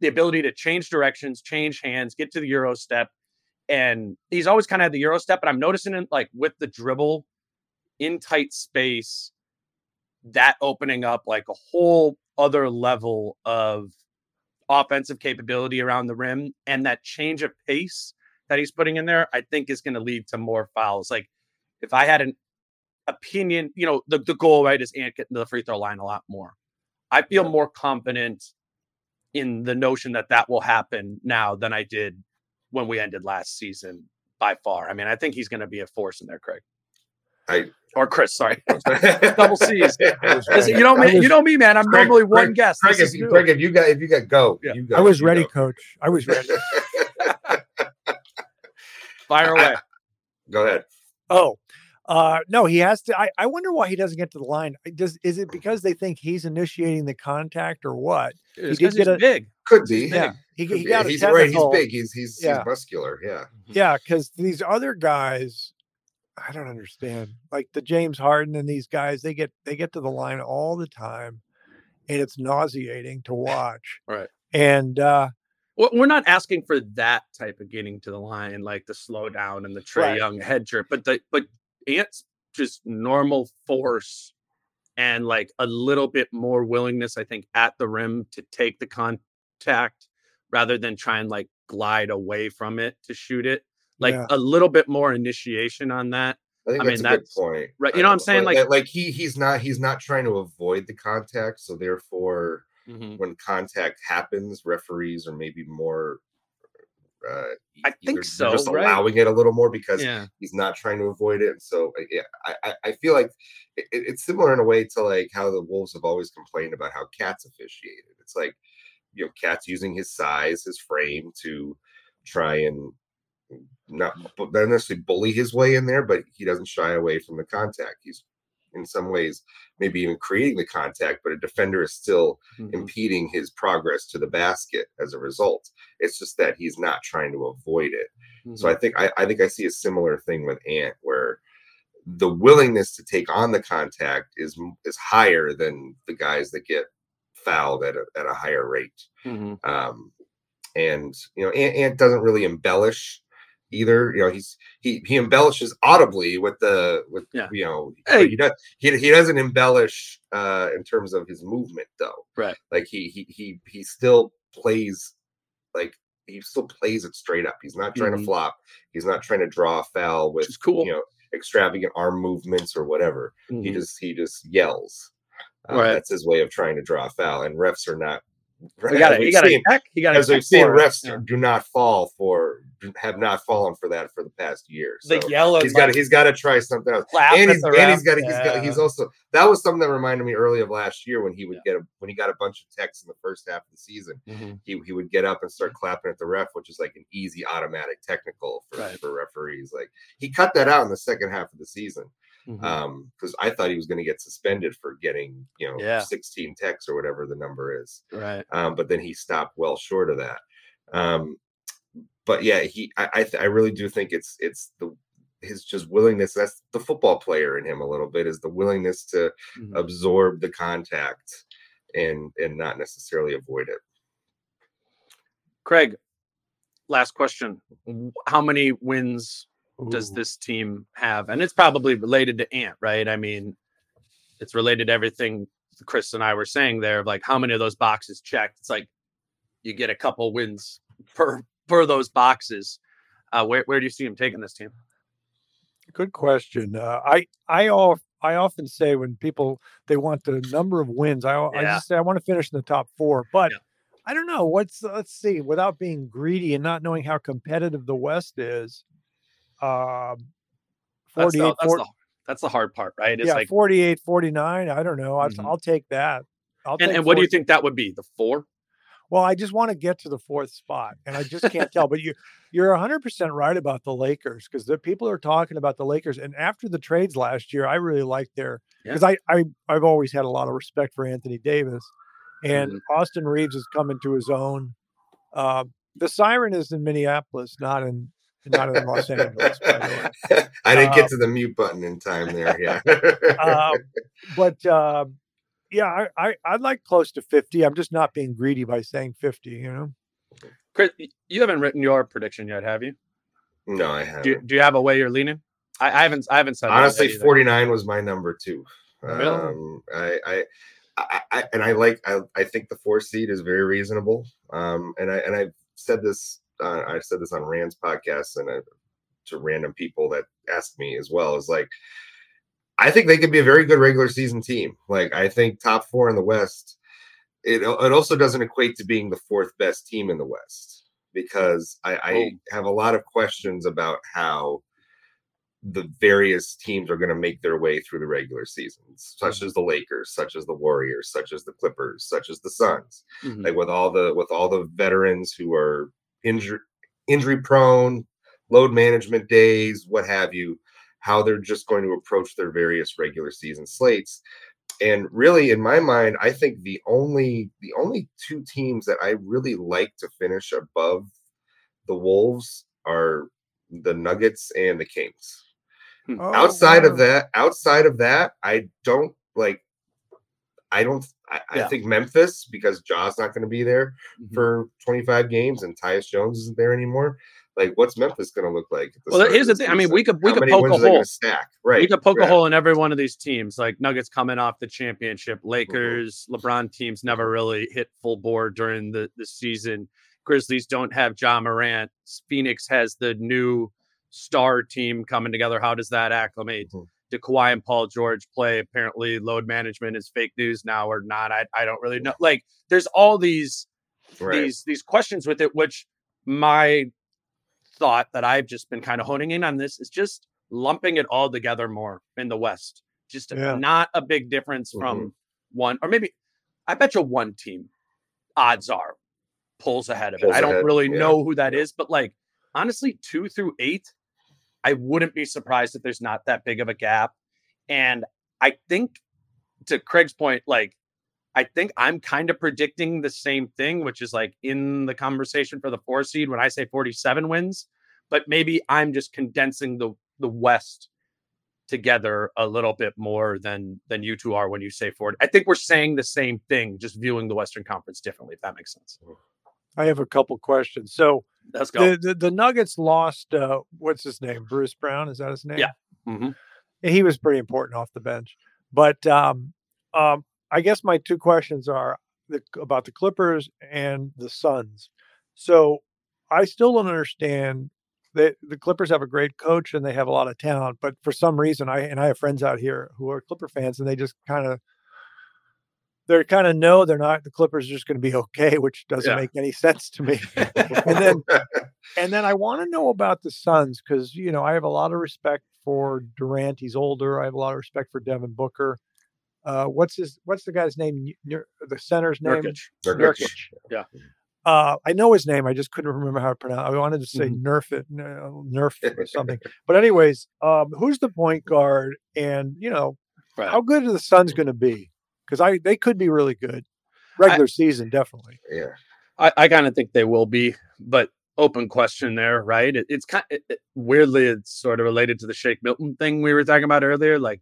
the ability to change directions, change hands, get to the Euro step. And he's always kind of had the Euro step, but I'm noticing it like with the dribble in tight space, that opening up like a whole other level of offensive capability around the rim and that change of pace that he's putting in there, I think is going to lead to more fouls. Like if I had an opinion, you know, the, the goal, right, is Ant getting to the free throw line a lot more. I feel Yeah. more confident in the notion that that will happen now than I did when we ended last season by far. I mean, I think he's going to be a force in there, Craig. I- or Chris, sorry. [laughs] [laughs] Double C's. [laughs] Listen, you know I me, you know me, man. I'm Craig- normally one Craig- guest. Craig, This if, is you- Craig, if you got if you got go, Yeah. you go. I was ready, go. coach. I was ready. Fire I- away. go ahead. Oh, uh, no, he has to. I, I wonder why he doesn't get to the line. Does is it because they think he's initiating the contact or what? It's did 'cause get he's a- big. Could be. Yeah, he, he be. got a he's right. He's big. He's he's, Yeah. he's muscular. Yeah. Yeah, because these other guys, I don't understand. Like the James Harden and these guys, they get they get to the line all the time, and it's nauseating to [laughs] watch. Right. And uh, Well, we're not asking for that type of getting to the line, like the slow down and the Trey Right. Young head trip, but the but Ant's just normal force and like a little bit more willingness, I think, at the rim to take the contact rather than try and like glide away from it to shoot it. Like Yeah. a little bit more initiation on that. I think I that's mean, a good point. right, you know what I'm saying? Like, Like- like he he's not he's not trying to avoid the contact, so therefore Mhm. when contact happens, referees are maybe more. Uh, I think so, Just right? allowing it a little more because Yeah. he's not trying to avoid it. So uh, yeah, I, I, feel like it, it- it's similar in a way to like how the Wolves have always complained about how KAT's officiated. It's like you know, KAT's using his size, his frame to try and not, not necessarily bully his way in there, but he doesn't shy away from the contact. He's in some ways maybe even creating the contact, but a defender is still Mhm. impeding his progress to the basket as a result. It's just that he's not trying to avoid it. So I Mhm. think I, I think I see a similar thing with Ant where the willingness to take on the contact is is higher than the guys that get fouled at a, at a higher rate. Mhm. Um, and you know, Ant, Ant doesn't really embellish either. You know, he's he he embellishes audibly with the with Yeah. you know Hey. he does he, he doesn't embellish uh in terms of his movement though. Right. Like he he he he still plays like he still plays it straight up. He's not trying Mhm. to flop. He's not trying to draw a foul with cool. you know extravagant arm movements or whatever. He Mhm. just he just yells. Uh, Right. That's his way of trying to draw a foul, and refs are not. He got it. He we've got seen- a check. He got a as we've seen, refs Yeah. do not fall for have not fallen for that for the past year. The yellow. he's got to he's got to try something else. And he's, and ref. he's got he's got he's also that was something that reminded me early of last year when he would get a when he got a bunch of texts in the first half of the season. Mhm. He he would get up and start clapping at the ref, which is like an easy automatic technical for, Right. for referees. Like he cut that out in the second half of the season Mhm. um because i thought he was going to get suspended for getting you know Yeah. 16 techs or whatever the number is right. um but then he stopped well short of that um but yeah he i I, th- I really do think it's it's the his just willingness that's the football player in him a little bit is the willingness to Mhm. absorb the contact and and not necessarily avoid it Craig, last question. How many wins does this team have? And it's probably related to Ant, right? I mean, it's related to everything Chris and I were saying there of like how many of those boxes checked. It's like you get a couple wins per per those boxes. Uh, where where do you see him taking this team? good question. Uh, I I all I often say when people they want the number of wins, I al- I just say I want to finish in the top four, but. Yeah. I don't know. What's let's see. Without being greedy and not knowing how competitive the West is, um, That's 48, the, that's, 40 the, that's the hard part, right? It's yeah, like, 48, 49. I don't know. I'll, Mhm. I'll take that. I'll and, take and what do you think that would be? The four? Well, I just want to get to the fourth spot, and I just can't tell. But you, you're 100 percent right about the Lakers because the people are talking about the Lakers. And after the trades last year, I really liked their Yeah. because I, I I've always had a lot of respect for Anthony Davis, and Mhm. Austin Reaves is coming to his own. Um, the siren is in Minneapolis, not in not in Los Angeles, by the way. [laughs] I didn't Uh, get to the mute button in time there. Yeah. [laughs] Um, but uh, yeah, I, I I'd like close to 50. I'm just not being greedy by saying 50. You know. Chris, you haven't written your prediction yet, have you? no, I haven't. Do you, do you have a way you're leaning? I, I haven't. I haven't said Honestly, 49 was my number two. Really? Um, I, I, I, I, and I like, I, I think the four seed is very reasonable. Um, and I, and I've said this, uh, I said this on Rand's podcast and I, to random people that asked me as well is like, I think they could be a very good regular season team. Like, I think top four in the West, it, it also doesn't equate to being the fourth best team in the West because I, I Oh. have a lot of questions about how the various teams are going to make their way through the regular seasons, such as the Lakers, such as the Warriors, such as the Clippers, such as the Suns. Mhm. Like with all the with all the veterans who are injury injury prone, load management days, what have you, how they're just going to approach their various regular season slates. And really, in my mind, I think the only the only two teams that I really like to finish above the Wolves are the Nuggets and the Kings hmm. Oh, outside wow. of that outside of that i don't like i don't i, Yeah. I think memphis because Ja's not going to be there Mhm. for 25 games and tyus jones isn't there anymore like what's memphis going to look like Well, here's the thing. I mean, we could we How could poke a hole. stack right We could poke yeah. a hole in every one of these teams, like Nuggets coming off the championship, Lakers, LeBron teams never really hit full board during the, the season. Grizzlies don't have Ja Morant. Phoenix has the new star team coming together. How does that acclimate? Mhm. Do Kawhi and Paul George play? Apparently, load management is fake news now or not. I, I don't really know. Like, there's all these right these these questions with it, which my thought that I've just been kind of honing in on this is just lumping it all together more in the West. Just Yeah. not a big difference Mm-hmm. from one, or maybe I bet you one team, odds are, pulls ahead of it. Pulls I don't really yeah. know who that is, but like honestly, two through eight, I wouldn't be surprised if there's not that big of a gap. And I think to Craig's point, like I think I'm kind of predicting the same thing, which is like in the conversation for the four seed when I say 47 wins, but maybe I'm just condensing the the West together a little bit more than than you two are when you say 40. I think we're saying the same thing, just viewing the Western Conference differently, if that makes sense. Mm. I have a couple questions. So Let's go. the, the the Nuggets lost. Uh, what's his name? Bruce Brown. Is that his name? Yeah. Mhm. he was pretty important off the bench. But um, um, I guess my two questions are the, about the Clippers and the Suns. So I still don't understand that the Clippers have a great coach and they have a lot of talent, but for some reason, I and I have friends out here who are Clipper fans, and they just kind of they're kind of no, they're not the Clippers are just going to be [laughs] okay, which doesn't Yeah. make any sense to me. [laughs] and then [laughs] and then I want to know about the Suns because you know I have a lot of respect for Durant. He's older. I have a lot of respect for Devin Booker. Uh, what's his? What's the guy's name? The center's name? Nurkic. Nurkic. Yeah. Uh, I know his name. I just couldn't remember how to pronounce. I wanted to say Mhm. Nerf it, no, Nerf or something. But anyways, um, who's the point guard? And you know, Right. how good are the Suns going to be? Because I they could be really good. Regular season, definitely. yeah I, I kind of think they will be, but open question there, right? It, it's kind it, it- weirdly it's sort of related to the Shake Milton thing we were talking about earlier. Like,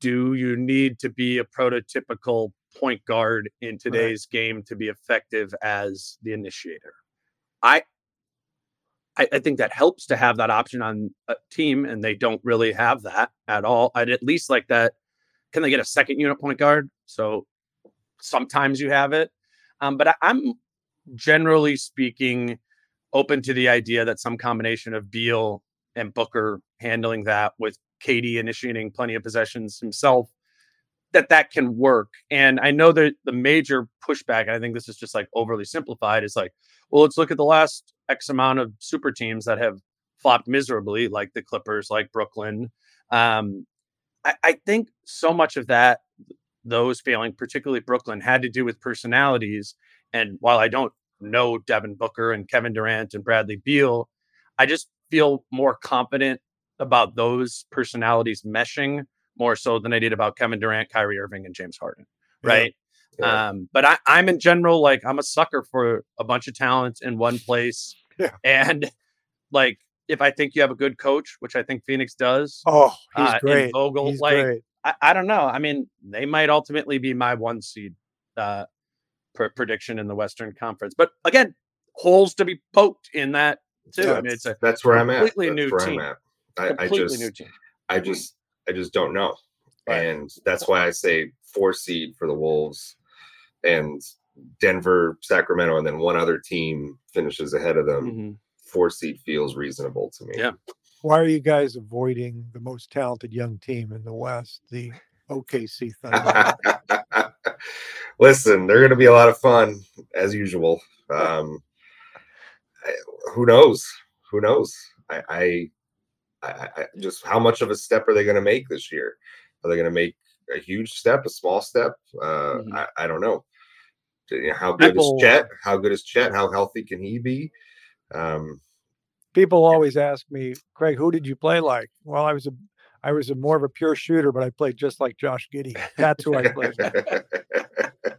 do you need to be a prototypical point guard in today's game to be effective as the initiator? I, I I think that helps to have that option on a team, and they don't really have that at all. I'd at least like that. Can they get a second unit point guard? So sometimes you have it. Um, but I, I'm generally speaking open to the idea that some combination of Beal and Booker handling that with KD initiating plenty of possessions himself that that can work and i know that the major pushback and i think this is just like overly simplified is like well let's look at the last x amount of super teams that have flopped miserably, like the Clippers, like Brooklyn. Um, I, I think so much of that, those failing, particularly Brooklyn, had to do with personalities. And while I don't know Devin Booker and Kevin Durant and Bradley Beal, I just feel more confident about those personalities meshing more so than I did about Kevin Durant, Kyrie Irving, and James Harden. Right. Yeah. Um, but I, I'm in general like I'm a sucker for a bunch of talent in one place. [laughs] Yeah. And like if I think you have a good coach, which I think Phoenix does, Oh, he's uh, great. Vogel, he's like great. I, I don't know. I mean, they might ultimately be my one seed uh pr- prediction in the Western Conference. But again, holes to be poked in that too. I mean, That's, it's a that's where I'm at. completely That's new team. I'm at. I, I just new team. I just I just don't know. Right. And that's why I say four seed for the Wolves and Denver, Sacramento, and then one other team finishes ahead of them. Mhm. Four seed feels reasonable to me. Yeah. Why are you guys avoiding the most talented young team in the West, the OKC Thunder? [laughs] Listen, they're going to be a lot of fun as usual. Um, who knows? Who knows? I, I, I, I just how much of a step are they going to make this year? Are they going to make a huge step, a small step? Uh, Mhm. I, I don't know. How good People- is Chet? How good is Chet? How healthy can he be? Um, People always ask me, Craig, who did you play like? Well, I was a I was a more of a pure shooter, but I played just like Josh Giddey. That's who I played. with. [laughs]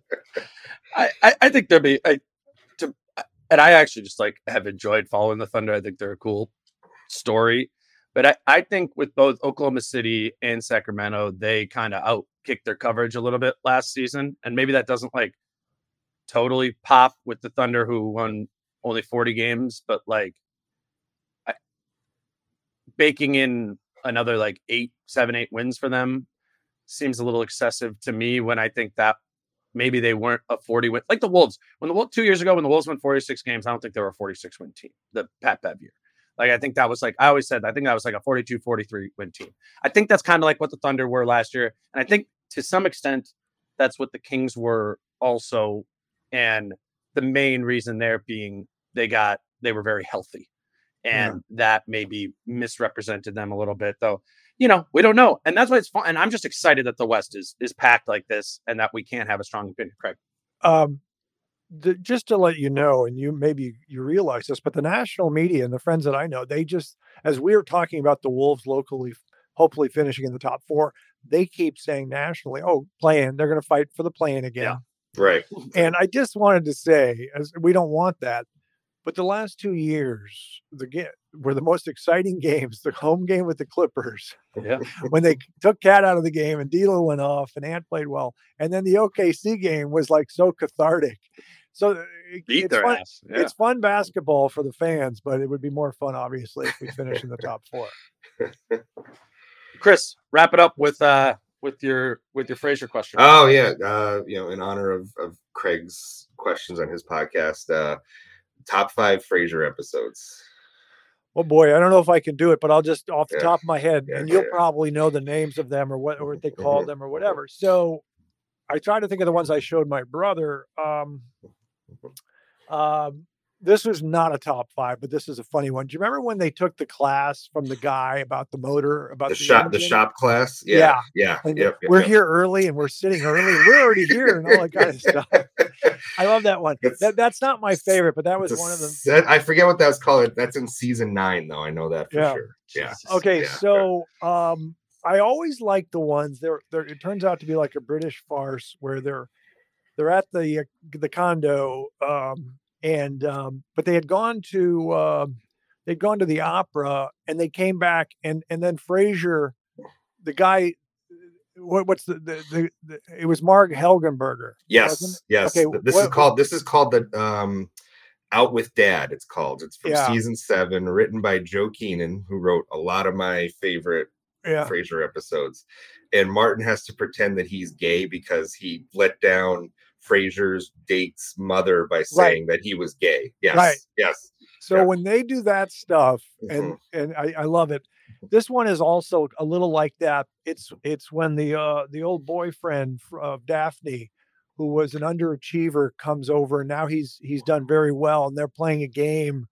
I, I, I think there'll be I, to, and I actually just like have enjoyed following the Thunder. I think they're a cool story, but I, I think with both Oklahoma City and Sacramento, they kind of out kicked their coverage a little bit last season, and maybe that doesn't like totally pop with the Thunder who won only forty games, but like I, baking in another like eight, seven, eight wins for them seems a little excessive to me when I think that maybe they weren't a 40 win like the Wolves. When the two years ago, when the Wolves won 46 games, I don't think they were a 46 win team, the Pat Bev year. Like I think that was like I always said, I think that was like a 42, 43 win team. I think that's kind of like what the Thunder were last year. And I think to some extent that's what the Kings were also. And the main reason there being they got they were very healthy. And that maybe misrepresented them a little bit, though you know, we don't know. And that's why it's fun. And I'm just excited that the West is is packed like this and that we can't have a strong opinion. Craig. Um, the, just to let you know, and you maybe you realize this, but the national media and the friends that I know, they just as we are talking about the Wolves locally, hopefully finishing in the top four, they keep saying nationally, "Oh, play-in, they're going to fight for the play-in again." right. And I just wanted to say, as we don't want that, but the last two years, the ga- were the most exciting [laughs] games. The home game with the Clippers, Yeah. when they took KAT out of the game and D'Lo went off and Ant played well, and then the OKC game was like so cathartic. So uh, it- Beat it's their fun, ass. Yeah. It's fun basketball for the fans, but it would be more fun, obviously, if we finish in the top four. [laughs] Chris, wrap it up with uh with your with your Frasier question. Oh yeah, uh, you know, in honor of of Craig's questions on his podcast, uh, top five Frasier episodes. Oh boy, I don't know if I can do it, but I'll just off the Yeah. top of my head, Yeah, and you'll yeah. probably know the names of them or what or what they called Mhm. them or whatever. So I try to think of the ones I showed my brother. Um, um, this was not a top five, but this is a funny one. Do you remember when they took the class from the guy about the motor, about The shop, the shop class. Yeah. Yeah, yeah, yep, we're yep. here early and we're sitting early. We're already here and all that kind of stuff. [laughs] I love that one. That's- That, that's not my favorite, but that was one of them. set- I forget what that was called. That's in season nine, though. I know that for Yeah. sure. Yeah. Okay, Yeah. so um, I always like the ones there. There, it turns out to be like a British farce where they're they're at the uh, the condo, um, and um, but they had gone to um, they'd gone to the opera, and they came back, and and then Frasier, the guy, what, what's the, the, the, the it was Marg Helgenberger. Yes. Yes. Okay, This what- is called. This is called the um, Out with Dad. It's called. It's from Yeah. season seven, written by Joe Keenan, who wrote a lot of my favorite it? Yeah, Frasier episodes. And Martin has to pretend that he's gay because he let down Frasier's date's mother by saying that he was gay. Yes. Right. Yes. So Yeah. when they do that stuff, and and I, I love it. This one is also a little like that. It's it's when the uh the old boyfriend of Daphne, who was an underachiever, comes over, and now he's he's done very well, and they're playing a game,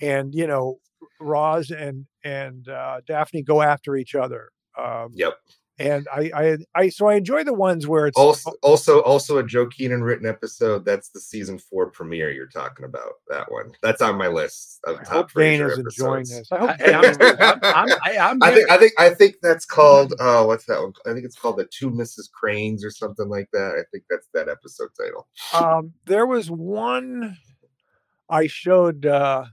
and you know, Roz and and uh, Daphne go after each other. Um, Yep. And I, I I so I enjoy the ones where it's Also, also, also a Joe Keenan written episode. That's the season four premiere you're talking about. That one. That's on my list of I top hope Dane Frasier is enjoying episodes. this. I hope I, I'm, I'm, I'm, I, I'm I think I think I think that's called uh what's that one? I think it's called the Two Mrs. Cranes or something like that. I think that's that episode title. um, there was one I showed uh,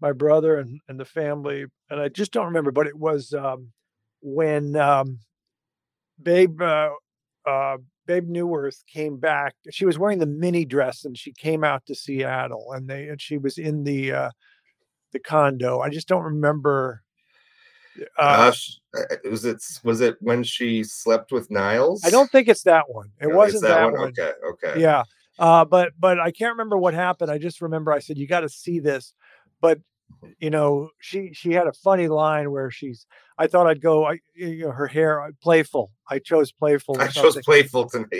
my brother and, and the family, and I just don't remember, but it was um, when um, Bebe uh, uh, Bebe Neuwirth came back. She was wearing the mini dress, and she came out to Seattle, and they and she was in the uh, the condo. I just don't remember. Uh, Uh, uh, was it was it when she slept with Niles? I don't think it's that one. It No, wasn't that, one. Okay, okay. Yeah. Uh, but but I can't remember what happened. I just remember I said you got to see this. But you know, she she had a funny line where she's. I thought I'd go. I you know her hair uh, playful. I chose playful. I chose playful tonight.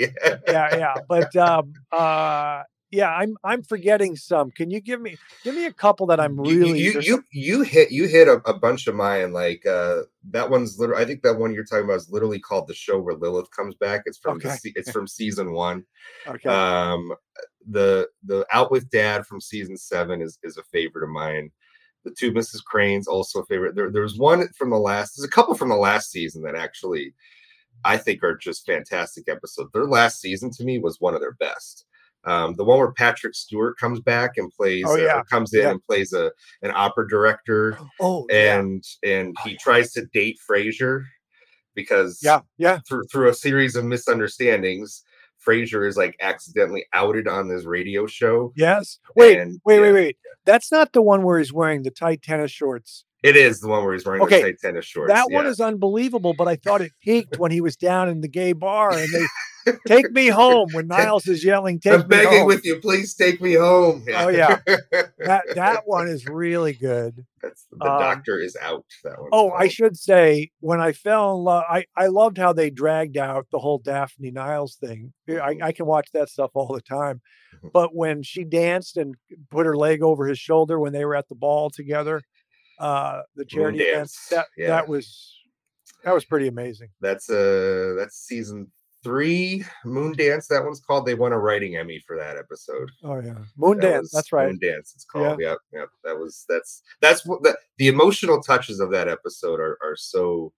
yeah, yeah. But um, uh, yeah, I'm I'm forgetting some. Can you give me give me a couple that I'm really you there's you you hit you hit a, a bunch of mine like uh that one's literally I think that one you're talking about is literally called the show where Lilith comes back. It's from the Okay. se- it's from season one. [laughs] okay. Um the the Out with Dad from season seven is is a favorite of mine. The two Mrs. Cranes also a favorite. There there's one from the last there's a couple from the last season that actually I think are just fantastic episodes. Their last season to me was one of their best. Um, the one where Patrick Stewart comes back and plays, Oh, uh, yeah. comes in Yeah. and plays a an opera director, oh yeah. and and Oh, he yeah. tries to date Frasier because yeah yeah through through a series of misunderstandings, Frasier is like accidentally outed on this radio show. yes. Wait and, wait yeah, wait wait. That's not the one where he's wearing the tight tennis shorts. It is the one where he's wearing Okay, the tight tennis shorts. That one is unbelievable, but I thought it peaked when he was down in the gay bar and they [laughs] take me home when Niles is yelling, Take I'm me begging home. with you, please take me home. Oh, yeah. [laughs] that that one is really good. That's the Um, doctor is out. That one. Oh, I should say when I fell in love, I, I loved how they dragged out the whole Daphne Niles thing. I, I can watch that stuff all the time. Mhm. But when she danced and put her leg over his shoulder when they were at the ball together, uh, the charity dance, dance, that yeah. that was that was pretty amazing. That's uh that's season three. Moon Dance. That one's called. They won a writing Emmy for that episode. Oh yeah, Moon That Dance. That's right. Moon Dance. It's called. Yep. Yep. That was that's that's what the, the emotional touches of that episode are are so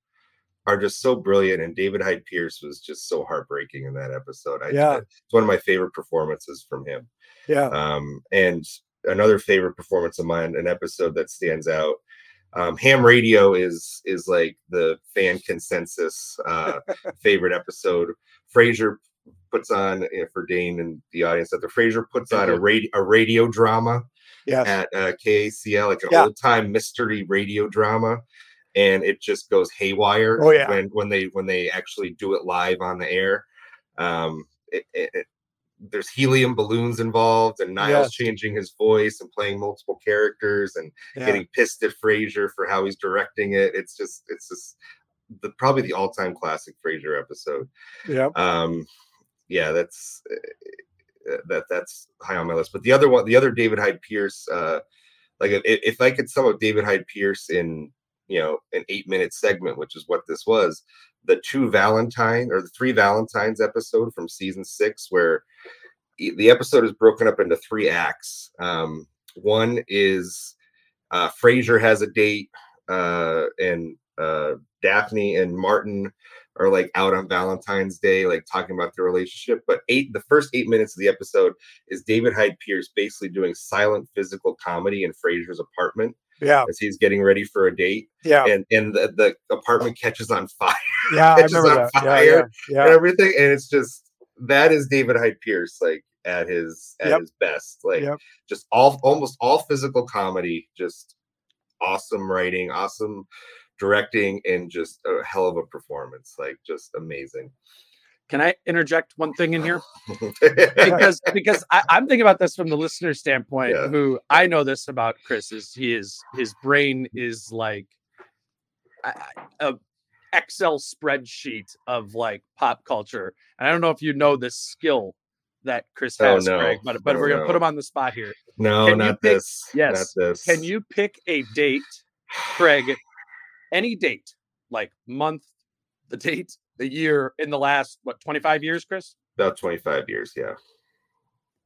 are just so brilliant. And David Hyde Pierce was just so heartbreaking in that episode. I, Yeah. it's one of my favorite performances from him. Yeah. Um, and another favorite performance of mine, an episode that stands out. Um, Ham Radio is is like the fan consensus uh, [laughs] favorite episode. Frasier puts on eh, for Dane and the audience that the Frasier puts on a radio a radio drama Yes. at uh, KACL, like an Yeah. old time mystery radio drama, and it just goes haywire. Oh, yeah. when when they when they actually do it live on the air. Um, it, it- there's helium balloons involved, and Niles changing his voice and playing multiple characters, and yeah. getting pissed at Frasier for how he's directing it. It's just it's just the probably the all time classic Frasier episode yeah. um yeah that's uh, that that's high on my list but the other one the other david hyde pierce uh like if, if i could sum up david hyde pierce in you know an eight minute segment which is what this was the two valentine or the three valentines episode from season six where the episode is broken up into three acts um one is uh frasier has a date uh and uh daphne and martin are like out on Valentine's Day, like talking about their relationship. But eight, the first eight minutes of the episode is David Hyde Pierce basically doing silent physical comedy in Frasier's apartment Yeah. as he's getting ready for a date, Yeah. and and the, the apartment catches on fire [laughs] Yeah. I catches remember on that. Yeah. fire Yeah. and Yeah. everything, and it's just that is David Hyde Pierce like at his at Yep. his best, like Yep. just all almost all physical comedy, just awesome writing, awesome directing, and just a hell of a performance, like just amazing. Can I interject one thing in here? [laughs] because because I, I'm thinking about this from the listener standpoint. Yeah. Who I know this about Chris is he is his brain is like a, a Excel spreadsheet of like pop culture. And I don't know if you know this skill that Chris Oh, has, no. Craig, but but Oh, we're gonna no. put him on the spot here. No, Can not pick- this. yes, Not this. Can you pick a date, Craig? Any date, like month, the date, the year in the last what 25 years, Chris? About 25 years, yeah.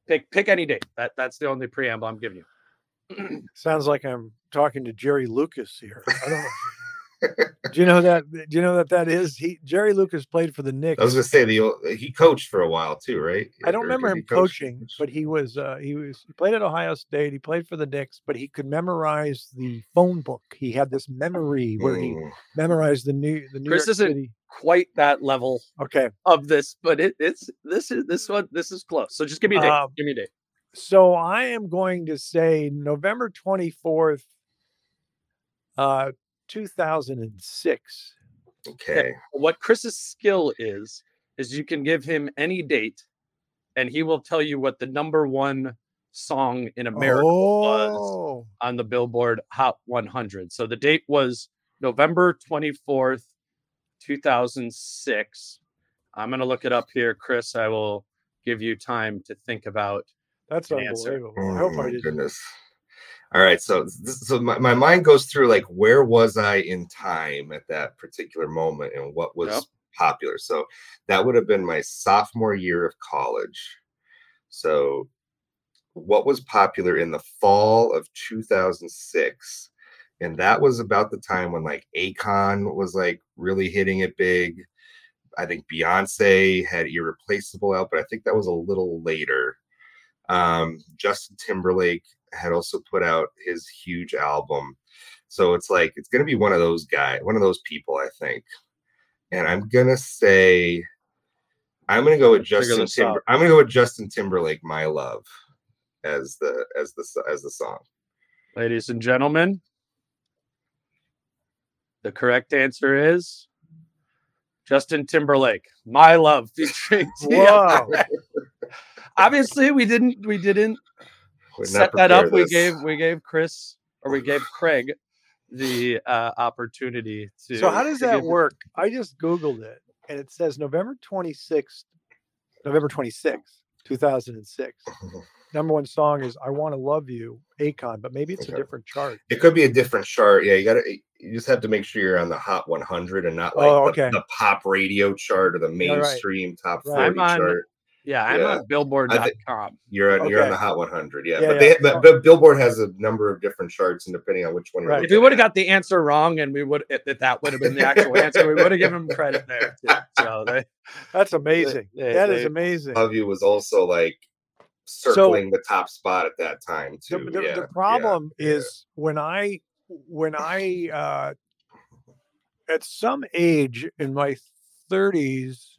Pick pick any date. That that's the only preamble I'm giving you. [clears throat] Sounds like I'm talking to Jerry Lucas here. I don't know. [laughs] do you know that? Do you know that that is? He Jerry Lucas played for the Knicks. I was gonna say the old, he coached for a while too, right? I don't Or remember him he coach? coaching, but he was uh, he was he played at Ohio State. He played for the Knicks, but he could memorize the phone book. He had this memory where he Mm, memorized the new the New Chris York isn't- City. Quite that level Okay, of this, but it, it's this is this one this is close. So just give me a date. Um, give me a date. so I am going to say November twenty fourth, uh, two thousand and six. okay. What Chris's skill is is you can give him any date, and he will tell you what the number one song in America was Oh, on the Billboard Hot 100. So the date was November 24th, 2006. I'm going to look it up here, Chris. I will give you time to think about. that's An answer. unbelievable. I Oh hope I my didn't. goodness. All right, so this, so my, my mind goes through like where was I in time at that particular moment and what was Yep. popular. So that would have been my sophomore year of college. So what was popular in the fall of 2006? And that was about the time when like Akon was like really hitting it big. I think Beyonce had Irreplaceable out, but I think that was a little later. Um, Justin Timberlake had also put out his huge album. So it's like it's gonna be one of those guys, one of those people, I think. And I'm gonna say I'm gonna go with Justin. Timber. I'm gonna go with Justin Timberlake, My Love, as the as the as the song. Ladies and gentlemen, the correct answer is Justin Timberlake, "My Love" featuring. [laughs] Wow. Obviously, we didn't we didn't set that up. prepare We gave we gave Chris or we gave [laughs] Craig the uh, opportunity to. So how does that give- work? I just googled it, and it says November twenty sixth, November twenty sixth, two thousand and six. [laughs] Number one song is "I Want to Love You," Akon, but maybe it's a different chart. It could be a different chart. Yeah, you got to. You just have to make sure you're on the Hot 100 and not like Oh, the- okay. the, pop radio chart or the Yeah, right. mainstream top Right. 40 I'm on- chart. Yeah, I'm Yeah. on Billboard.com. You're on, you're on the Hot 100. Yeah, Yeah, but yeah. they but, but Billboard has a number of different charts, and depending on which one you're Right. If we would have got the answer wrong, and we would if that would have been the actual answer, we would have given him credit there. Too. So they, [laughs] That's amazing. they- That is they- amazing. Love You was also like circling the top spot at that time the, too. the- yeah, the problem yeah. is when I when I uh at some age in my 30s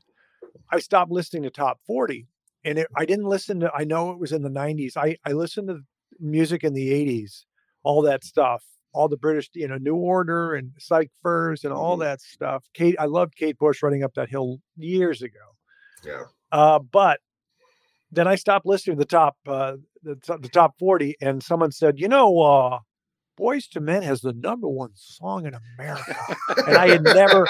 I stopped listening to top 40 and it, I didn't listen to I know it was in the 90s I I listened to music in the 80s all that stuff all the British you know New Order and Psych Furs and all Mhm. that stuff Kate I loved Kate Bush running up that hill years ago yeah. uh, but then I stopped listening to the top uh, the, the top 40 and someone said, you know, uh, Boyz II Men has the number one song in America. and I had never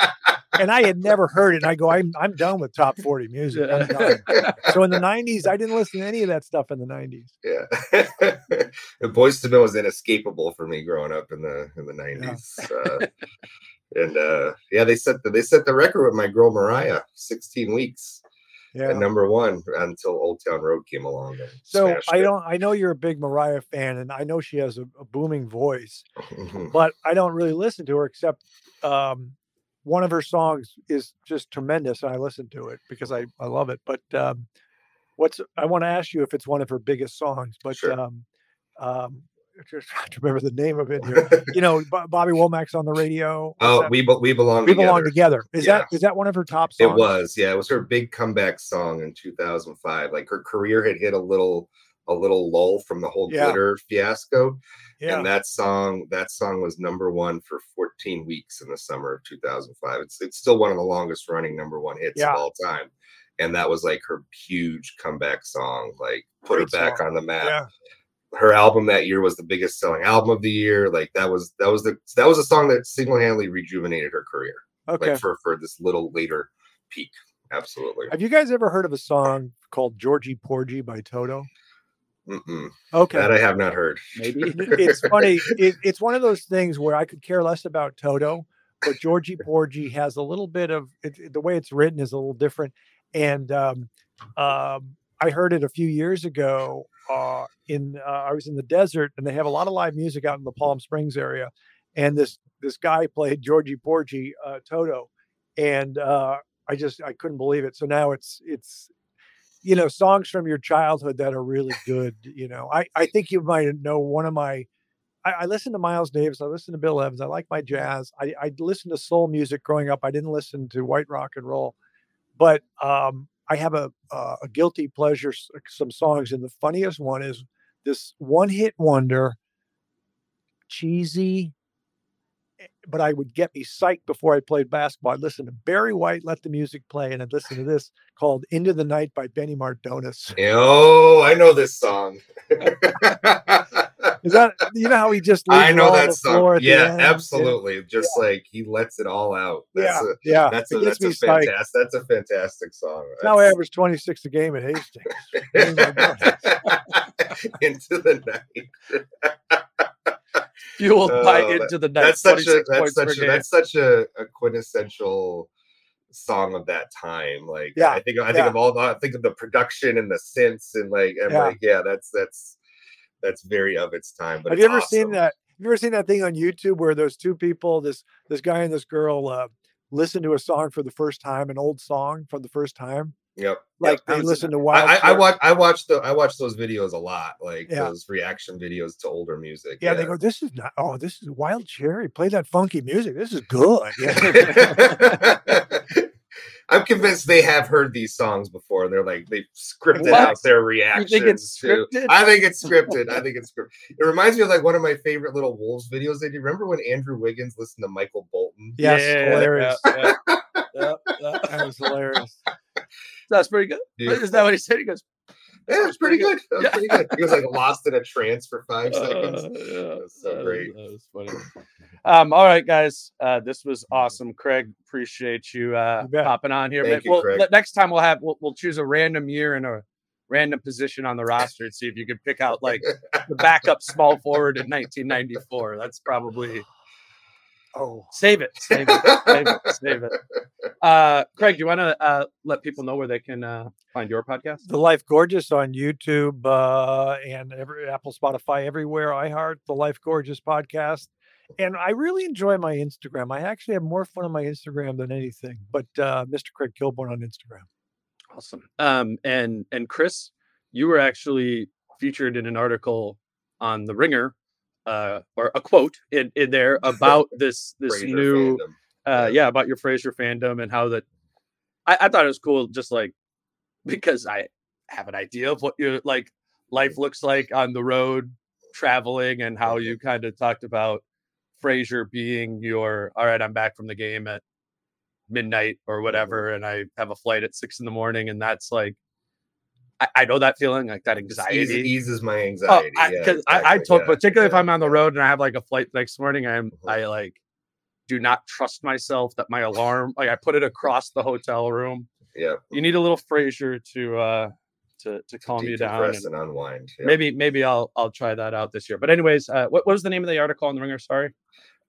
and I had never heard it. And I go, I'm I'm done with top 40 music. I'm done. [laughs] So in the 90s, I didn't listen to any of that stuff in the 90s. yeah. [laughs] and Boyz II Men was inescapable for me growing up in the in the nineties. Uh, and uh, yeah, they set the they set the record with my girl Mariah, sixteen weeks Yeah. at number one until Old Town Road came along. So I it. don't I know you're a big Mariah fan and I know she has a, a booming voice, Mhm. but I don't really listen to her except um, one of her songs is just tremendous and I listen to it because I, I love it. But um, what's I want to ask you if it's one of her biggest songs, but Sure. um, um, [laughs] I'm just trying to remember the name of it here. [laughs] you know, Bo- Bobby Womack's on the radio. Oh, we be- we belong we together. belong together. Is Yeah. that is that one of her top songs? It was, yeah. It was her big comeback song in 2005. Like her career had hit a little a little lull from the whole Yeah. glitter fiasco. Yeah. And that song, that song was number one for 14 weeks in the summer of 2005. It's it's still one of the longest running number one hits Yeah. of all time. And that was like her huge comeback song, like put Great her back song. on the map. yeah. Her album that year was the biggest selling album of the year. Like that was that was the that was a song that single handedly rejuvenated her career Okay. like for for this little later peak absolutely. Have you guys ever heard of a song called Georgy Porgy by Toto? Mm-mm. Okay. That I have not heard. Maybe. [laughs] it's funny. It, it's one of those things where I could care less about Toto, but Georgy Porgy has a little bit of it, the way it's written is a little different. And um, um, I heard it a few years ago. Uh, in uh, I was in the desert, and they have a lot of live music out in the Palm Springs area. And this this guy played Georgy Porgy uh, Toto, and uh, I just I couldn't believe it. So now it's it's you know songs from your childhood that are really good. You know, I I think you might know one of my I, I listen to Miles Davis. I listen to Bill Evans. I like my jazz. I, I listened to soul music growing up. I didn't listen to white rock and roll, but um, I have a uh, a guilty pleasure. Some songs, and the funniest one is this one hit wonder, cheesy. But I would get me psyched before I played basketball. I'd listen to Barry White, let the music play, and I'd listen to this called "Into the Night" by Benny Mardones. Oh, I know this song. Is that you know how he just I know that song. Yeah, absolutely. Just like he lets it all out. That's Yeah, a, yeah. that's a that's a me psyched. fantastic that's a fantastic song. Now I That's- average 26 a game at Hastings. [laughs] [laughs] Into the night. [laughs] [laughs] Fueled by Oh, that- into the night. That's such a that's such a game. that's such a, a quintessential song of that time. Like Yeah, I think I think yeah. of all I think of the production and the sense and like I'm Yeah. like, yeah, that's that's that's very of its time. But Have you ever seen that? Have you ever seen that thing on YouTube where those two people, this this guy and this girl, uh, listen to a song for the first time, an old song for the first time? Yep. Like I they haven't listen to Wild. I, I, I watch I watch the I watch those videos a lot, like Yeah. those reaction videos to older music. Yeah, they go. This is not. Oh, this is Wild Cherry. Play that funky music. This is good. Yeah. [laughs] I'm convinced they have heard these songs before. They're like they've scripted What? out their You reactions. think it's to- scripted? I think it's [laughs] scripted. I think it's scripted. It reminds me of like one of my favorite little Wolves videos. They do. Remember when Andrew Wiggins listened to Michael Bolton? yes, Yeah, hilarious. yeah, yeah, yeah, yeah. [laughs] That was hilarious. That's pretty good. Yeah. Is that what he said? He goes, Yeah, it's pretty good. That was Yeah. pretty good. He was like lost in a trance for five Uh, seconds. yeah, That's so that great. Was, that was funny. Um, all right, guys. Uh, this was awesome. Craig, appreciate you uh You bet. popping on here. Thank Maybe- you, well, Craig. next time we'll have we'll, we'll choose a random year and a random position on the roster and see if you can pick out like the backup small forward in 1994. That's probably Oh, save it, save it, save it, save it. [laughs] Uh, Craig, do you want to uh, let people know where they can uh, find your podcast? The Life Gorgeous on YouTube uh, and every Apple, Spotify, everywhere. iHeart, The Life Gorgeous podcast. And I really enjoy my Instagram. I actually have more fun on my Instagram than anything. But uh, Mr. Craig Kilborn on Instagram. Awesome. Um, and and Chris, you were actually featured in an article on the Ringer, uh, or a quote in, in there about [laughs] this this Frasier new uh Yeah. yeah about your Frasier fandom and how that I, I thought it was cool just like because I have an idea of what your like life looks like on the road traveling and how you kind of talked about Frasier being your all right, I'm back from the game at midnight or whatever, and I have a flight at six in the morning, and that's like I, I know that feeling, like that anxiety. eases, eases my Oh, anxiety. I, yeah, 'cause I, I exactly, told, yeah, particularly if I'm on the road and I have like a flight next morning, I'm Mhm. I like do not trust myself that my alarm like I put it across the hotel room. Yeah, You need a little Frasier to uh to to calm you down. And and unwind. yeah. maybe maybe I'll I'll try that out this year. But anyways, uh, what, what was the name of the article on the Ringer? Sorry.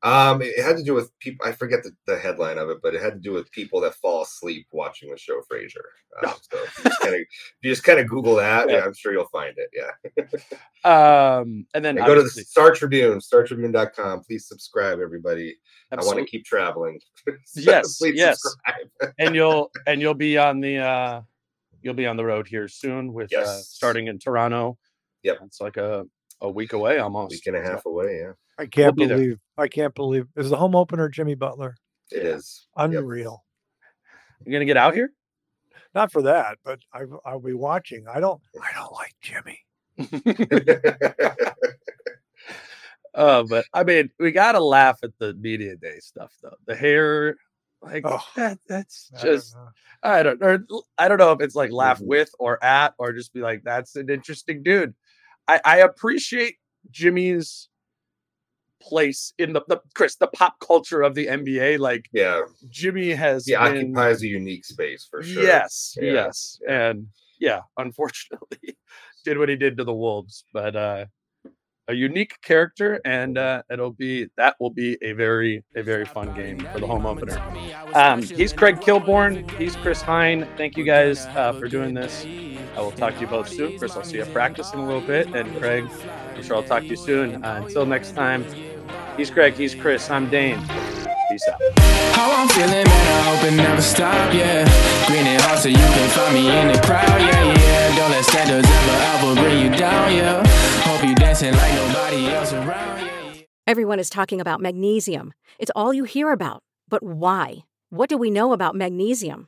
Um, it had to do with people. I forget the, the headline of it, but it had to do with people that fall asleep watching the show Frasier. Um, so if you just kind of you just kind of Google that, Yeah. yeah, I'm sure you'll find it. Yeah. [laughs] Um, and then And go to the Star Tribune, StarTribune.com. Please subscribe, everybody. I want to keep traveling. [laughs] So Yes, [laughs] yes. and you'll and you'll be on the uh you'll be on the road here soon with uh, starting in Toronto. Yep. It's like a a week away almost. A week and a half away. Yeah, I can't be there. believe. I can't believe. Is the home opener Jimmy Butler? it is. Unreal. You're gonna get out here? Not for that, but I, I'll be watching. I don't. I don't like Jimmy. Yep. [laughs] Uh, but I mean, we gotta laugh at the media day stuff though. The hair, like Oh, that, that's I don't just know. I don't or l- I don't know if it's like laugh Mhm. with or at or just be like, that's an interesting dude. I, I appreciate Jimmy's place in the, the Chris the pop culture of the NBA. Like Yeah, Jimmy has he been- occupies a unique space for sure. Yes, Yeah. yes, and yeah, unfortunately, [laughs] did what he did to the Wolves, but uh, a unique character, and uh, it'll be that will be a very a very fun game for the home opener. Um, he's Craig Kilborn. He's Chris Hine. Thank you guys uh, for doing this. I will talk to you both soon. Chris, I'll see you at practice in a little bit, and Craig, I'm sure I'll talk to you soon. Uh, until next time, he's Craig. He's Chris. I'm Dane. Peace out. How I'm feeling, man, I hope it never stop, yeah. Green and hot so you can find me in the crowd, yeah, yeah. Don't let standards ever, ever bring you down, yeah. Hope you dancing like nobody else around, yeah. Everyone is talking about magnesium. It's all you hear about. But why? What do we know about magnesium?